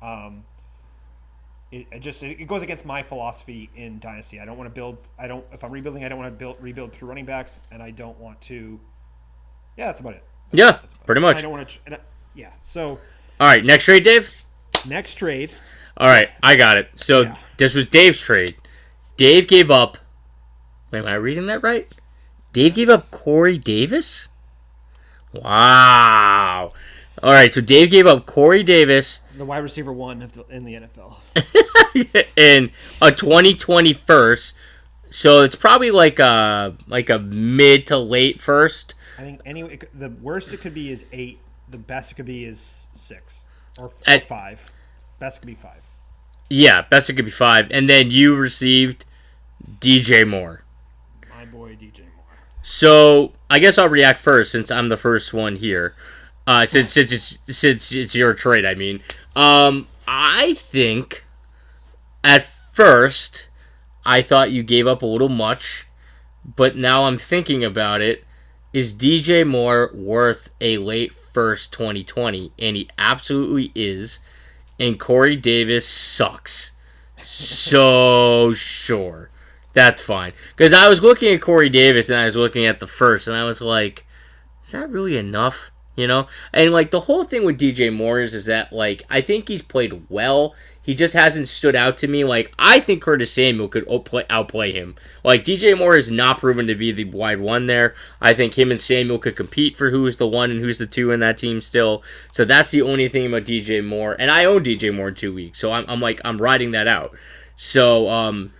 Um, it, it just it goes against my philosophy in dynasty. I don't want to build. I don't. If I'm rebuilding, I don't want to build rebuild through running backs, and I don't want to. Yeah, that's about it. Yeah, that's pretty I much. I don't want to. Yeah. So All right, next trade, Dave. next trade. All right, I got it. So Yeah. this was Dave's trade. Dave gave up. Wait, am I reading that right? Dave gave up Corey Davis. Wow. All right, so Dave gave up Corey Davis The wide receiver one of the, in the NFL. in a 2020 first. So it's probably like a like a mid to late first. I think anyway, the worst it could be is eight. The best it could be is six or, or At- five. Best could be five. Yeah, best it could be five, and then you received DJ Moore. My boy DJ Moore. So I guess I'll react first since I'm the first one here. Uh, since since it's since it's your trade, I mean, um, I think at first I thought you gave up a little much, but now I'm thinking about it. Is DJ Moore worth a late first 2020? And he absolutely is. And Corey Davis sucks. So sure. That's fine. Because I was looking at Corey Davis and I was looking at the first and I was like, is that really enough? You know? And like the whole thing with DJ Moore is, is that like I think he's played well. He just hasn't stood out to me. Like I think Curtis Samuel could outplay, outplay him. Like DJ Moore has not proven to be the wide one there. I think him and Samuel could compete for who's the one and who's the two in that team still. So that's the only thing about DJ Moore. And I own DJ Moore in two weeks. So I'm, I'm like I'm riding that out. So um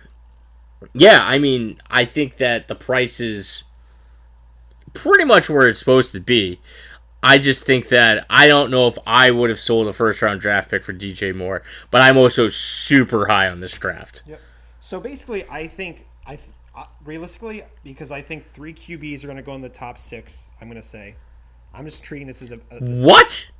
yeah, I mean, I think that the price is pretty much where it's supposed to be. I just think that I don't know if I would have sold a first round draft pick for DJ Moore, but I'm also super high on this draft. Yep. So basically, I think I realistically because I think three QBs are going to go in the top six. I'm going to say, I'm just treating this as a, a What?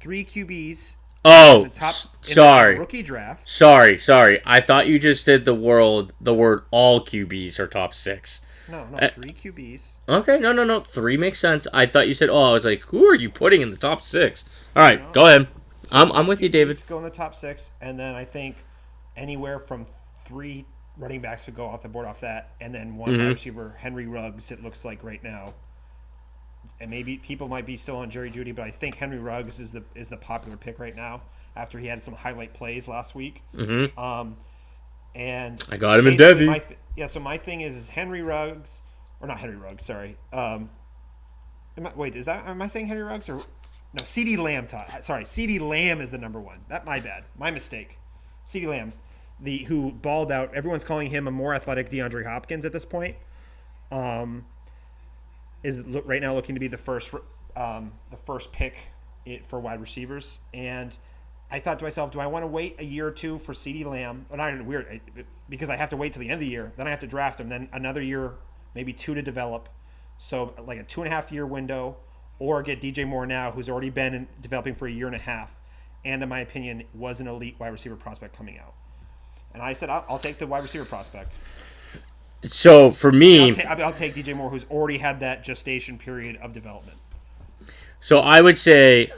three QBs Oh, in the top s- in the sorry. rookie draft. Sorry, sorry. I thought you just said the world the word all QBs are top 6. No, no, Uh, three QBs. Okay, no, no, no. 3 makes sense. I thought you said oh, I was like, "Who are you putting in the top 6?" All right, go ahead. I'm I'm with you, David. Go in the top six, and then I think anywhere from three running backs could go off the board off that, and then one Mm-hmm. receiver, Henry Ruggs. It looks like right now, and maybe people might be still on Jerry Jeudy, but I think Henry Ruggs is the is the popular pick right now after he had some highlight plays last week. Mhm. Um, and I got him in Devy. My th- yeah, so my thing is is Henry Ruggs or not Henry Ruggs, sorry. Um, I, wait, is that am I saying Henry Ruggs or no? CeeDee Lamb. Sorry, CeeDee Lamb is the number one. That my bad, my mistake. CeeDee Lamb, the who balled out. Everyone's calling him a more athletic DeAndre Hopkins at this point. Um, is right now looking to be the first um, the first pick it, for wide receivers. And I thought to myself, do I want to wait a year or two for CeeDee Lamb? Well, not weird it- it- because I have to wait till the end of the year. Then I have to draft him. Then another year, maybe two to develop. So like a two and a half year window, or get DJ Moore now, who's already been in, developing for a year and a half, and in my opinion was an elite wide receiver prospect coming out. And I said, I'll, I'll take the wide receiver prospect. So for me, I'll, ta- I'll take DJ Moore, who's already had that gestation period of development. So I would say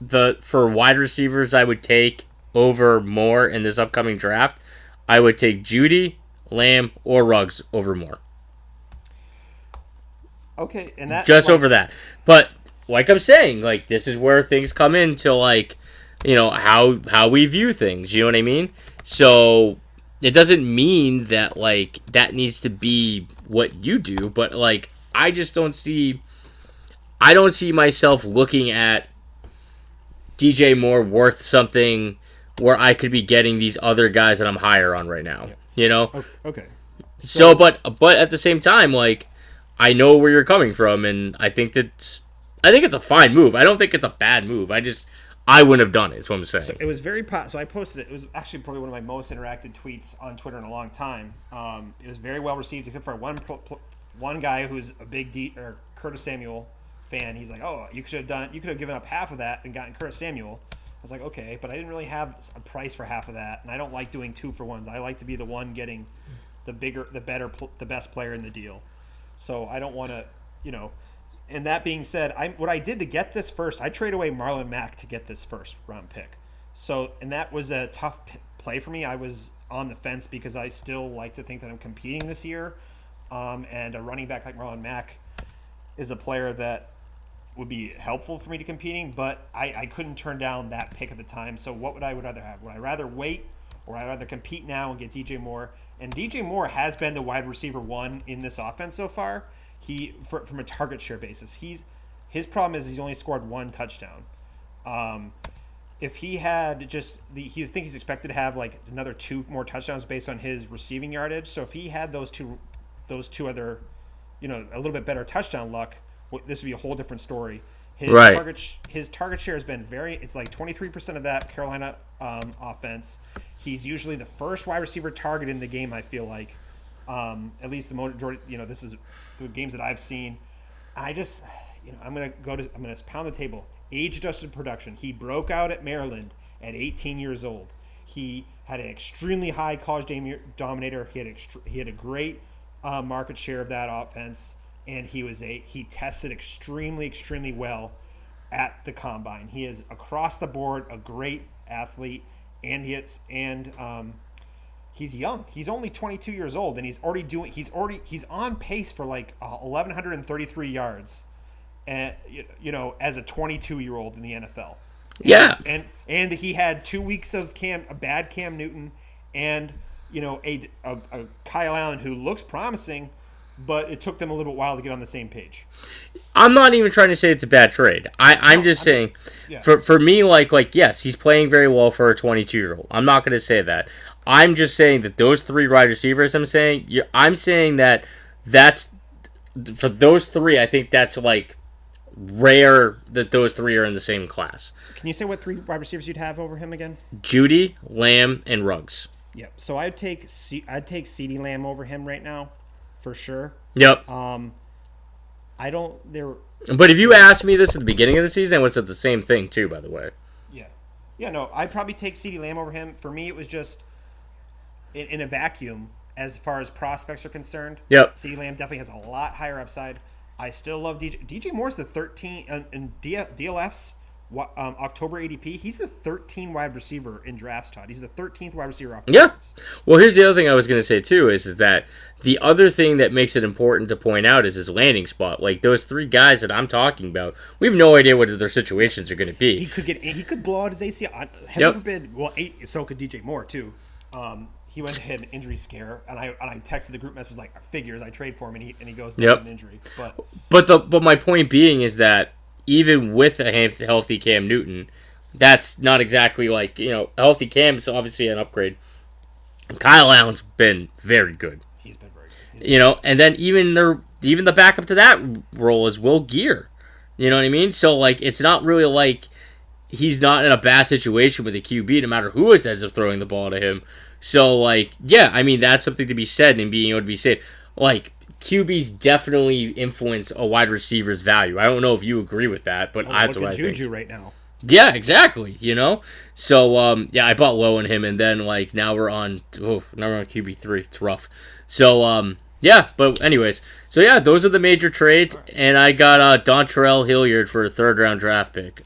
the for wide receivers I would take over more in this upcoming draft. I would take Jeudy, Lamb, or Ruggs over Moore. Okay, and that Just like, over that. But like I'm saying, like this is where things come into like, you know, how how we view things. You know what I mean? So it doesn't mean that like that needs to be what you do, but like I just don't see I don't see myself looking at DJ Moore worth something where I could be getting these other guys that I'm higher on right now. You know? Okay. So, but but at the same time, like I know where you're coming from, and I think that I think it's a fine move. I don't think it's a bad move. I just I wouldn't have done it. Is what I'm saying. It was very po- so I posted it. It was actually probably one of my most interacted tweets on Twitter in a long time. Um, it was very well received, except for one pl- pl- one guy who's a big D or Curtis Samuel fan. He's like, "Oh, you should have done. You could have given up half of that and gotten Curtis Samuel." I was like, "Okay," but I didn't really have a price for half of that, and I don't like doing two for ones. I like to be the one getting the bigger, the better, the best player in the deal. So I don't want to, you know. And that being said, I what I did to get this first, I trade away Marlon Mack to get this first round pick. So and that was a tough play for me. I was on the fence because I still like to think that I'm competing this year, um, and a running back like Marlon Mack is a player that would be helpful for me to competing, but I, I couldn't turn down that pick at the time. So what would I would rather have? Would I rather wait or I'd rather compete now and get DJ Moore? And DJ Moore has been the wide receiver one in this offense so far. He for, from a target share basis, he's his problem is he's only scored one touchdown. Um, if he had just the, he think he's expected to have like another two more touchdowns based on his receiving yardage. So if he had those two, those two other, you know, a little bit better touchdown luck, this would be a whole different story. His Right. target his target share has been very. It's like twenty three percent of that Carolina um, offense. He's usually the first wide receiver target in the game. I feel like, um, at least the majority. You know, this is the games that I've seen. I just, you know, I'm gonna go to, I'm gonna pound the table. Age adjusted production. He broke out at Maryland at 18 years old. He had an extremely high college dominator. He had extre- he had a great uh, market share of that offense, and he was a he tested extremely extremely well at the combine. He is across the board a great athlete, and he is and um, he's young. He's only 22 years old, and he's already doing. He's already he's on pace for like uh, 1133 yards, and you- you know, as a 22 year old in the NFL. And- Yeah. and and he had two weeks of Cam a bad Cam Newton, and you know a, a, a Kyle Allen who looks promising, but it took them a little bit while to get on the same page. I'm not even trying to say it's a bad trade. I, I'm just saying, yeah. for for me, like like yes, he's playing very well for a 22 year old. I'm not going to say that. I'm just saying that those three wide receivers. I'm saying you I'm saying that that's for those three. I think that's like rare that those three are in the same class. Can you say what three wide receivers you'd have over him again? Jeudy, Lamb, and Ruggs. Yep. So I'd take C- I'd take CeeDee Lamb over him right now, for sure. Yep. Um, I don't. There. But if you asked me this at the beginning of the season, I would have said the same thing too. By the way. Yeah. Yeah. No, I'd probably take CeeDee Lamb over him. For me, it was just in, in a vacuum as far as prospects are concerned. Yep. CeeDee Lamb definitely has a lot higher upside. I still love DJ. DJ Moore's the 13 uh, in D- DLF's um, October ADP. He's the 13 wide receiver in drafts. Todd. He's the 13th wide receiver off. the Yeah. boards. Well, here's the other thing I was going to say too is is that the other thing that makes it important to point out is his landing spot. Like those three guys that I'm talking about, we have no idea what their situations are going to be. He could get. He could blow out his ACL. Heaven Yep. forbid. Well, eight, so could DJ Moore too. Um, he went had an injury scare, and I and I texted the group message like figures. I trade for him, and he and he goes down Yep. an injury. But But the but my point being is that even with a healthy Cam Newton, that's not exactly like you know healthy Cam is obviously an upgrade. Kyle Allen's been very good. he's been very good. you know, and then even the even the backup to that role is Will Grier. You know what I mean? So like, it's not really like he's not in a bad situation with a QB, no matter who ends up throwing the ball to him. So like, yeah, I mean that's something to be said and being able to be safe. Like QBs definitely influence a wide receiver's value. I don't know if you agree with that, but that's what I at think. Juju right now. Yeah, exactly. You know, so um, yeah, I bought low in him, and then like now we're on, oh, now we're on QB three. It's rough. So um, yeah, but anyways, so yeah, those are the major trades, and I got uh Dontrell Hilliard for a third round draft pick.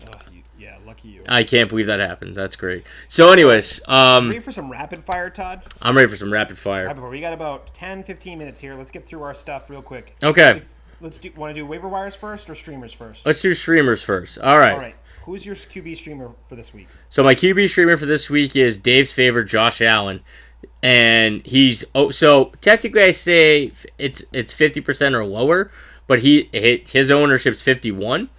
Oh, you, you. I can't believe that happened. That's great. So, anyways, um, Ready for some rapid fire, Todd? I'm ready for some rapid fire. Rapid fire. We got about 10, 15 minutes here. Let's get through our stuff real quick. Okay. If- let's do. Want to do waiver wires first or streamers first? Let's do streamers first. All right. All right. Who's your QB streamer for this week? So my QB streamer for this week is Dave's favorite, Josh Allen, and he's oh so technically I say it's it's fifty percent or lower, but he his ownership's fifty one.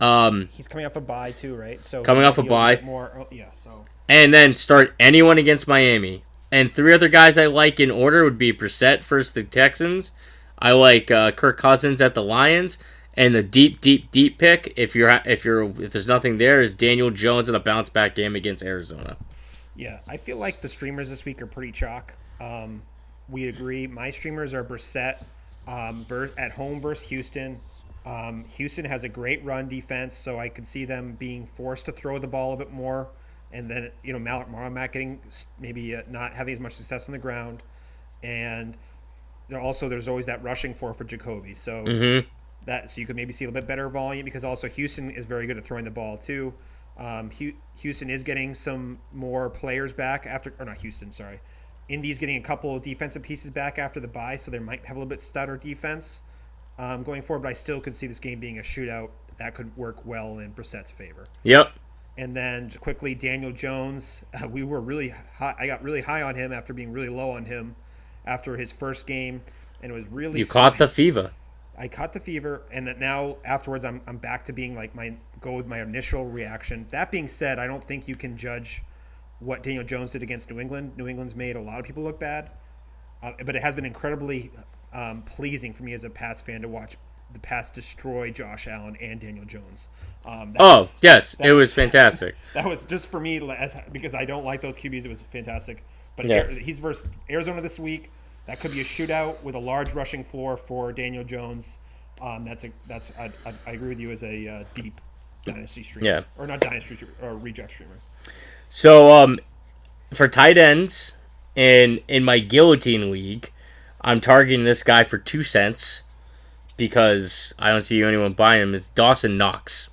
Um, He's coming off a bye too, right? So Coming off a bye. More. Oh, yeah. So and then start anyone against Miami. And three other guys I like in order would be Brissett first the Texans. I like uh, Kirk Cousins at the Lions, and the deep, deep, deep pick. If you're if you're if there's nothing there, is Daniel Jones in a bounce back game against Arizona. yeah, I feel like the streamers this week are pretty chalk. Um, we agree. My streamers are Brissett um, at home versus Houston. Um, Houston has a great run defense, so I could see them being forced to throw the ball a bit more, and then you know Marlon Mack getting maybe uh, not having as much success on the ground, and there also there's always that rushing for for Jacoby. So Mm-hmm. that so you could maybe see a little bit better volume because also Houston is very good at throwing the ball too. Um, Houston is getting some more players back after, or not Houston, sorry. Indy's getting a couple of defensive pieces back after the bye, so they might have a little bit stutter defense um, going forward. But I still could see this game being a shootout that could work well in Brissett's favor. Yep. And then quickly, Daniel Jones. Uh, we were really high. I got really high on him after being really low on him after his first game, and it was really You caught the fever. I caught the fever, and that now afterwards I'm, I'm back to being like my go with my initial reaction. That being said, I don't think you can judge what Daniel Jones did against New England. New England's made a lot of people look bad, uh, but it has been incredibly um, pleasing for me as a Pats fan to watch the Pats destroy Josh Allen and Daniel Jones. Um, Oh yes, it was was- fantastic. that was just for me as, because I don't like those QBs. It was fantastic. But Yeah. He's versus Arizona this week. That could be a shootout with a large rushing floor for Daniel Jones. Um, that's a that's I, I, I agree with you as a uh, deep dynasty streamer. Yeah. or not dynasty or redraft streamer. So um, for tight ends in in my guillotine league, I'm targeting this guy for two cents because I don't see anyone buying him. Is Dawson Knox?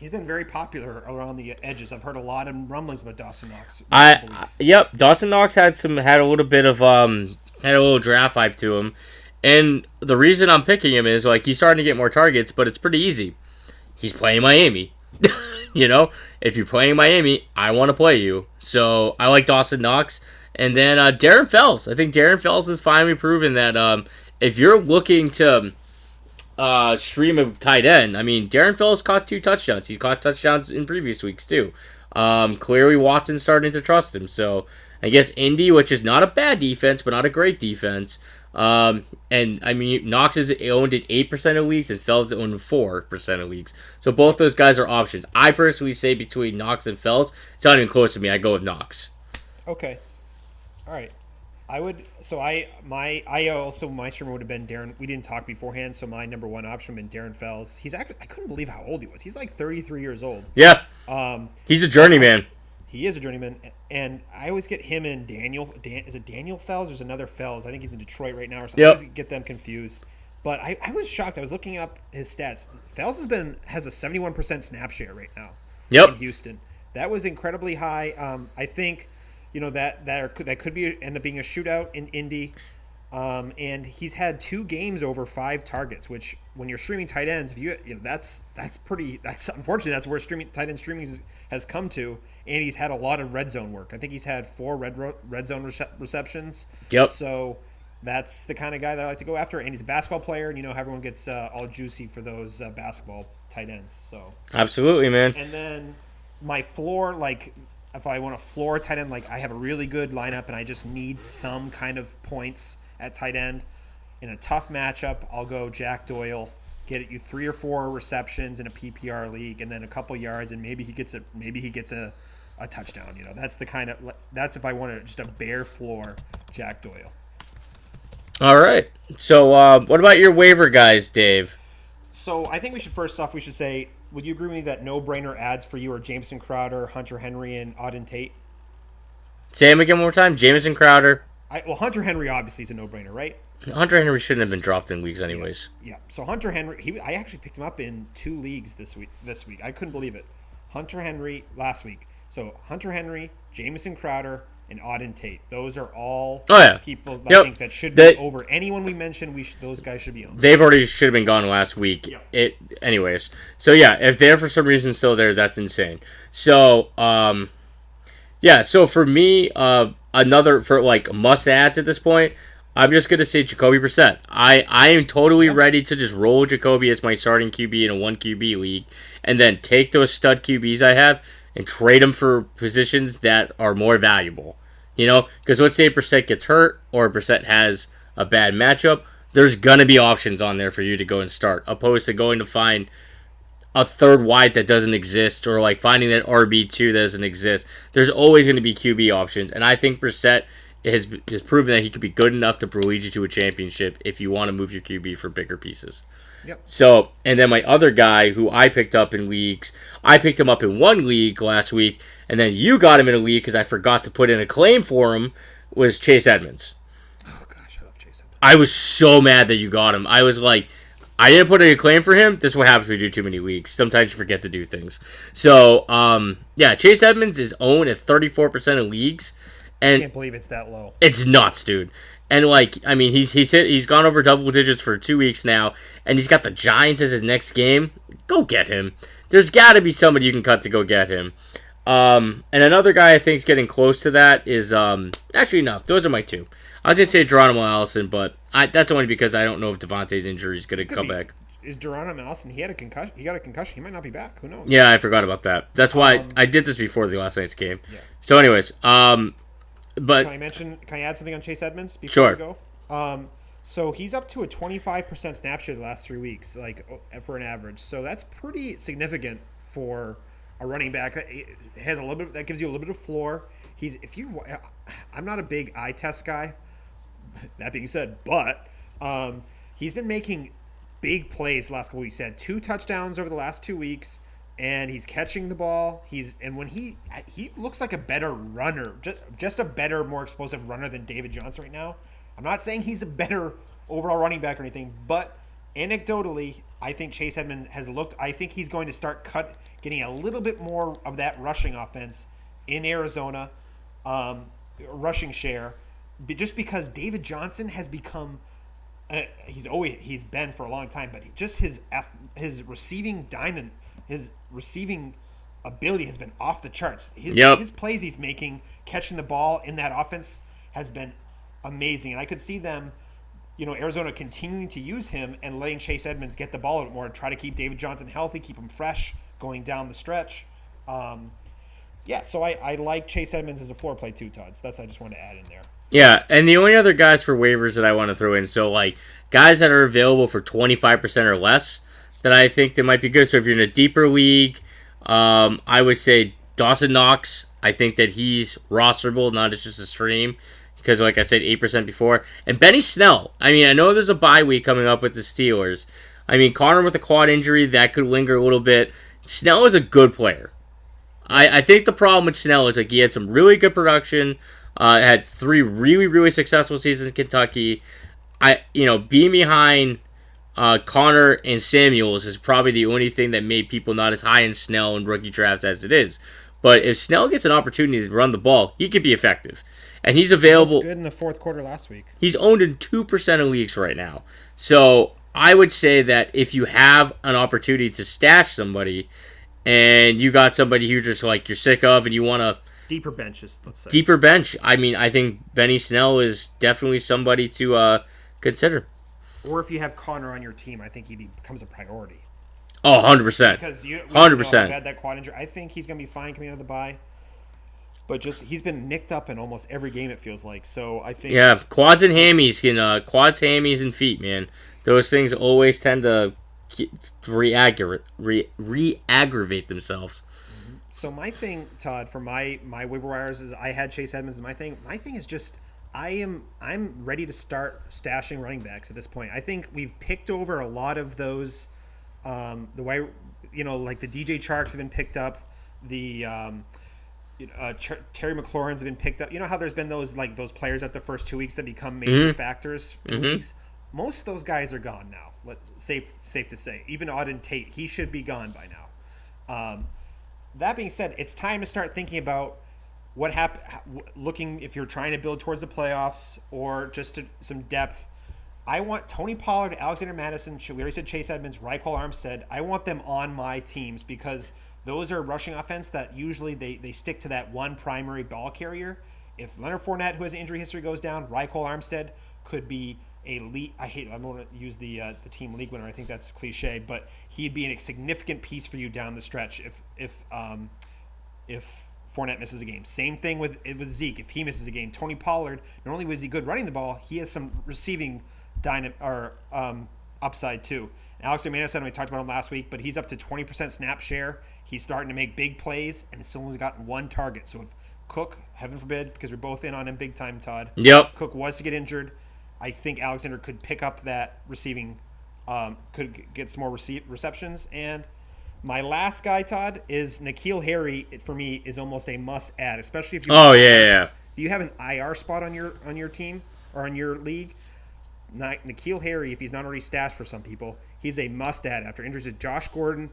He's been very popular around the edges. I've heard a lot of rumblings about Dawson Knox. I, I yep, Dawson Knox had some had a little bit of um had a little draft hype to him. And the reason I'm picking him is like he's starting to get more targets, but it's pretty easy. He's playing Miami. you know, if you're playing Miami, I want to play you. So I like Dawson Knox. And then uh, Darren Fells. I think Darren Fells has finally proven that um, if you're looking to uh, stream a tight end, I mean, Darren Fells caught two touchdowns. He's caught touchdowns in previous weeks too. Um, clearly, Watson's starting to trust him. So I guess Indy, which is not a bad defense, but not a great defense. Um, and I mean, Knox is owned at eight percent of leagues, and Fells owned four percent of leagues. So both those guys are options. I personally say between Knox and Fells, it's not even close to me. I go with Knox. Okay. All right. I would so I my I also my streamer would have been Darren. We didn't talk beforehand, so my number one option would have been Darren Fells. He's actually I couldn't believe how old he was. He's like 33 years old. Yeah, Um, he's a journeyman. he is a journeyman, and I always get him and Daniel. Dan, is it Daniel Fells? There's another Fells. I think he's in Detroit right now, or something. Yep. I always get them confused. But I, I was shocked. I was looking up his stats. Fells has been has a 71% snap share right now. Yep. In Houston, that was incredibly high. Um, I think, you know that that are, that could be end up being a shootout in Indy. Um, and he's had two games over five targets, which when you're streaming tight ends, if you, you know, that's that's pretty. That's unfortunately that's where streaming tight end streaming has, has come to. And he's had a lot of red zone work. I think he's had four red red zone rece- receptions. Yep. So that's the kind of guy that I like to go after. And he's a basketball player, and you know how everyone gets uh, all juicy for those uh, basketball tight ends. So Absolutely, man. and then my floor, like if I want a floor tight end, like I have a really good lineup and I just need some kind of points at tight end. In a tough matchup, I'll go Jack Doyle, get at you three or four receptions in a PPR league, and then a couple yards, and maybe he gets a maybe he gets a, a touchdown. You know, that's the kind of that's if I want to just a bare floor, Jack Doyle. All right. So, uh, what about your waiver guys, Dave? So I think we should first off we should say, would you agree with me that no brainer ads for you are Jamison Crowder, Hunter Henry, and Auden Tate? Say him again one more time. Jamison Crowder. I, well, Hunter Henry obviously is a no-brainer, right? Hunter Henry shouldn't have been dropped in leagues, anyways. Yeah. So Hunter Henry, he I actually picked him up in two leagues this week. This week, I couldn't believe it. Hunter Henry last week. So Hunter Henry, Jamison Crowder, and Auden Tate. Those are all Oh, yeah. people I Yep. think that should They- be over anyone we mentioned. We sh- those guys should be on. They've already should have been gone last week. Yeah. It anyways. So yeah, if they're for some reason still there, that's insane. So um yeah, so for me, uh another for like must adds at this point, I'm just gonna say Jacoby Brissett. I I am totally ready to just roll Jacoby as my starting QB in a one QB league, and then take those stud QBs I have and trade them for positions that are more valuable. You know, because let's say Brissett gets hurt or Brissett has a bad matchup, there's gonna be options on there for you to go and start, opposed to going to find a third wide that doesn't exist or like finding that RB two that doesn't exist. There's always to be QB options, and I think Brissett has has proven that he could be good enough to lead you to a championship if you want to move your QB for bigger pieces. Yep. So, and then my other guy who I picked up in leagues, I picked him up in one league last week, and then you got him in a league because I forgot to put in a claim for him. Was Chase Edmonds? Oh gosh, I love Jason. I was so mad that you got him. I was like, I didn't put any claim for him. This is what happens when you do too many weeks. Sometimes you forget to do things. So, um, yeah, Chase Edmonds is owned at 34% of leagues, And I can't believe it's that low. it's nuts, dude. And like, I mean, he's he's hit he's gone over double digits for two weeks now, and he's got the Giants as his next game. Go get him. There's got to be somebody you can cut to go get him. Um, and another guy I think is getting close to that is um, actually no, those are my two. I was gonna say Geronimo Allison, but I, that's only because I don't know if Davante's injury is gonna come be. back. Is Geronimo Allison? He had a concussion. He got a concussion. He might not be back. Who knows? Yeah, I forgot about that. That's why Um, I did this before the last night's game. Yeah. So, anyways, um, but Can I mention? Can I add something on Chase Edmonds before Sure. we go? Um, so he's up to a 25% snap share the last three weeks, like for an average. So that's pretty significant for a running back. It has a little bit. That gives you a little bit of floor. He's if you. I'm not a big eye test guy. That being said, but um, he's been making big plays the last couple weeks. He had two touchdowns over the last two weeks, and he's catching the ball. He's and when he he looks like a better runner, just just a better, more explosive runner than David Johnson right now. I'm not saying he's a better overall running back or anything, but anecdotally, I think Chase Edmond has looked. I think he's going to start cut getting a little bit more of that rushing offense in Arizona, um, rushing share, but just because David Johnson has become. Uh, he's always he's been for a long time, but he, just his his receiving dynam his receiving ability has been off the charts. His Yep. his plays he's making, catching the ball in that offense has been amazing, and I could see them, you know, Arizona continuing to use him and letting Chase Edmonds get the ball a bit more and try to keep David Johnson healthy, keep him fresh going down the stretch. Um, yeah, so I, I like Chase Edmonds as a floor play too, Todd. So that's I just wanted to add in there. Yeah, and the only other guys for waivers that I want to throw in, so like guys that are available for twenty five percent or less, that I think that might be good. So if you're in a deeper league, um, I would say Dawson Knox. I think that he's rosterable, not as just a stream, because like I said, eight percent before. And Benny Snell. I mean, I know there's a bye week coming up with the Steelers. I mean, Conner with a quad injury that could linger a little bit. Snell is a good player. I, I think the problem with Snell is like he had some really good production. Uh, had three really really successful seasons in Kentucky. I you know being behind uh, Conner and Samuels is probably the only thing that made people not as high in Snell and rookie drafts as it is. But if Snell gets an opportunity to run the ball, he could be effective, and he's available. Good in the fourth quarter last week. He's owned in two percent of leagues right now. So I would say that if you have an opportunity to stash somebody, and you got somebody who just like you're sick of, and you want to Deeper benches, let's say. deeper bench. I mean, I think Benny Snell is definitely somebody to uh, consider. Or if you have Conner on your team, I think he becomes a priority. Oh, 100%. Because you, 100%. know bad that quad injury. I think he's going to be fine coming out of the bye. But just he's been nicked up in almost every game. It feels like. So I think Yeah, quads and hammies can uh, quads, hammies, and feet, man. Those things always tend to re-aggravate, re- re-aggravate themselves. So my thing, Todd, for my my waiver wires is I had Chase Edmonds. My thing, my thing is just I am I'm ready to start stashing running backs at this point. I think we've picked over a lot of those. Um, the way you know, like the DJ Charks have been picked up. The um, uh, Ch- Terry McLaurin's have been picked up. You know how there's been those like those players at the first two weeks that become major factors for weeks. Most of those guys are gone now. Let's safe safe to say. Even Auden Tate, he should be gone by now. Um, that being said, it's time to start thinking about what happened. Looking if you're trying to build towards the playoffs or just to, some depth. I want Tony Pollard, Alexander Mattison, We already said Chase Edmonds, Ryquell Armstead. I want them on my teams because those are rushing offense that usually they, they stick to that one primary ball carrier. If Leonard Fournette, who has injury history, goes down, Ryquell Armstead could be a lead. I hate. I'm going to use the uh, the team league winner. I think that's cliche, but he'd be a significant piece for you down the stretch if if um, if Fournette misses a game. Same thing with with Zeke. If he misses a game, Tony Pollard. Not only was he good running the ball, he has some receiving dyna- or um, upside too. Alex Mattison, we talked about him last week, but he's up to 20% snap share. He's starting to make big plays and still only gotten one target. So if Cook, heaven forbid, because we're both in on him big time, Todd. Yep. Cook was to get injured. I think Alexander could pick up that receiving, um, could get some more receive, receptions. And my last guy, Todd, is N'Keal Harry. It, for me, is almost a must add, especially if you. Oh yeah, yeah. If you have an IR spot on your on your team or on your league, N'Keal Harry, if he's not already stashed for some people, he's a must add after injuries to Josh Gordon,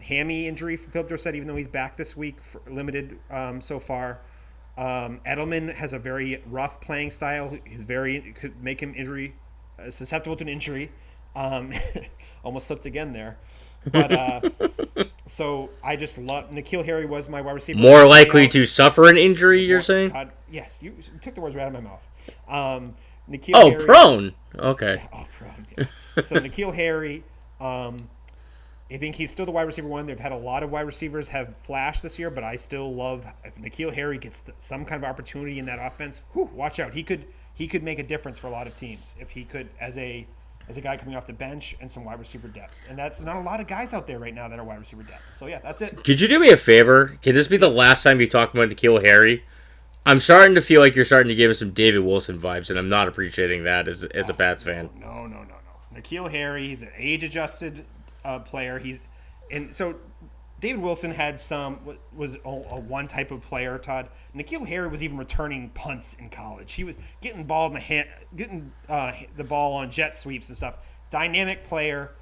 hammy injury for Phillip Dorsett, even though he's back this week, limited um, so far. Um, Edelman has a very rough playing style. He's very could make him injury uh, susceptible to an injury. Um, almost slipped again there. But uh, so I just love N'Keal Harry was my wide receiver. More likely to suffer an injury, you're saying? Todd, yes, you, took the words right out of my mouth. Um, N'Keal oh, Harry, prone. Okay. Oh, prone. Yeah. so N'Keal Harry. Um, I think he's still the wide receiver one. They've had a lot of wide receivers have flashed this year, but I still love if N'Keal Harry gets the, some kind of opportunity in that offense. Whew, watch out, he could he could make a difference for a lot of teams if he could as a as a guy coming off the bench and some wide receiver depth. And that's not a lot of guys out there right now that are wide receiver depth. So yeah, that's it. Could you do me a favor? Can this be the last time you talk about N'Keal Harry? I'm starting to feel like you're starting to give us some David Wilson vibes, and I'm not appreciating that as, as a Pats fan. No, no, no, no. N'Keal Harry, he's an age adjusted uh, player. He's and so David Wilson had some was a, one type of player. Todd N'Keal Harry was even returning punts in college. He was getting ball in the hand, getting uh, the ball on jet sweeps and stuff. Dynamic player,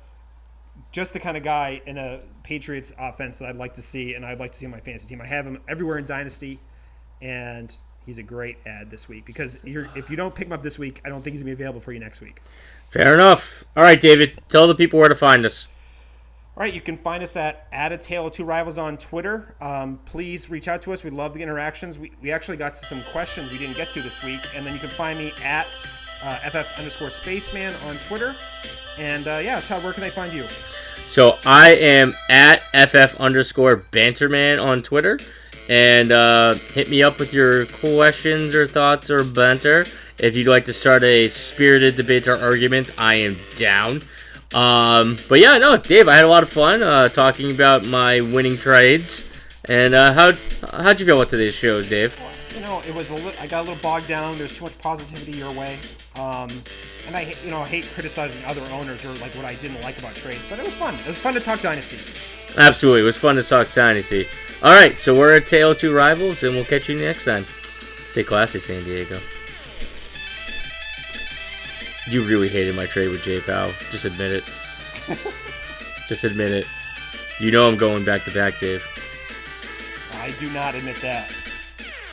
just the kind of guy in a Patriots offense that I'd like to see, and I'd like to see on my fantasy team. I have him everywhere in Dynasty, and he's a great ad this week because if you don't pick him up this week, I don't think he's gonna be available for you next week. Fair enough. All right, David, tell the people where to find us. All right, you can find us at at a tale of two rivals on Twitter. Um, please reach out to us. We love the interactions. We, we actually got to some questions we didn't get to this week, and then you can find me at uh, ff underscore spaceman on Twitter. And uh, yeah, Todd, where can they find you? So I am at ff underscore banterman on Twitter, and uh, hit me up with your questions or thoughts or banter. If you'd like to start a spirited debate or argument, I am down. Um, but yeah, no, Dave, I had a lot of fun uh, talking about my winning trades. And uh, how how'd you feel about today's show, Dave? You know, it was a li- I got a little bogged down. There's too much positivity your way, um, and I you know I hate criticizing other owners or like what I didn't like about trades. But it was fun. It was fun to talk dynasty. Absolutely, it was fun to talk dynasty. All right, so we're a tale of two rivals, and we'll catch you next time. Stay classy, San Diego. You really hated my trade with J Pal. Just admit it. Just admit it. You know I'm going back to back, Dave. I do not admit that.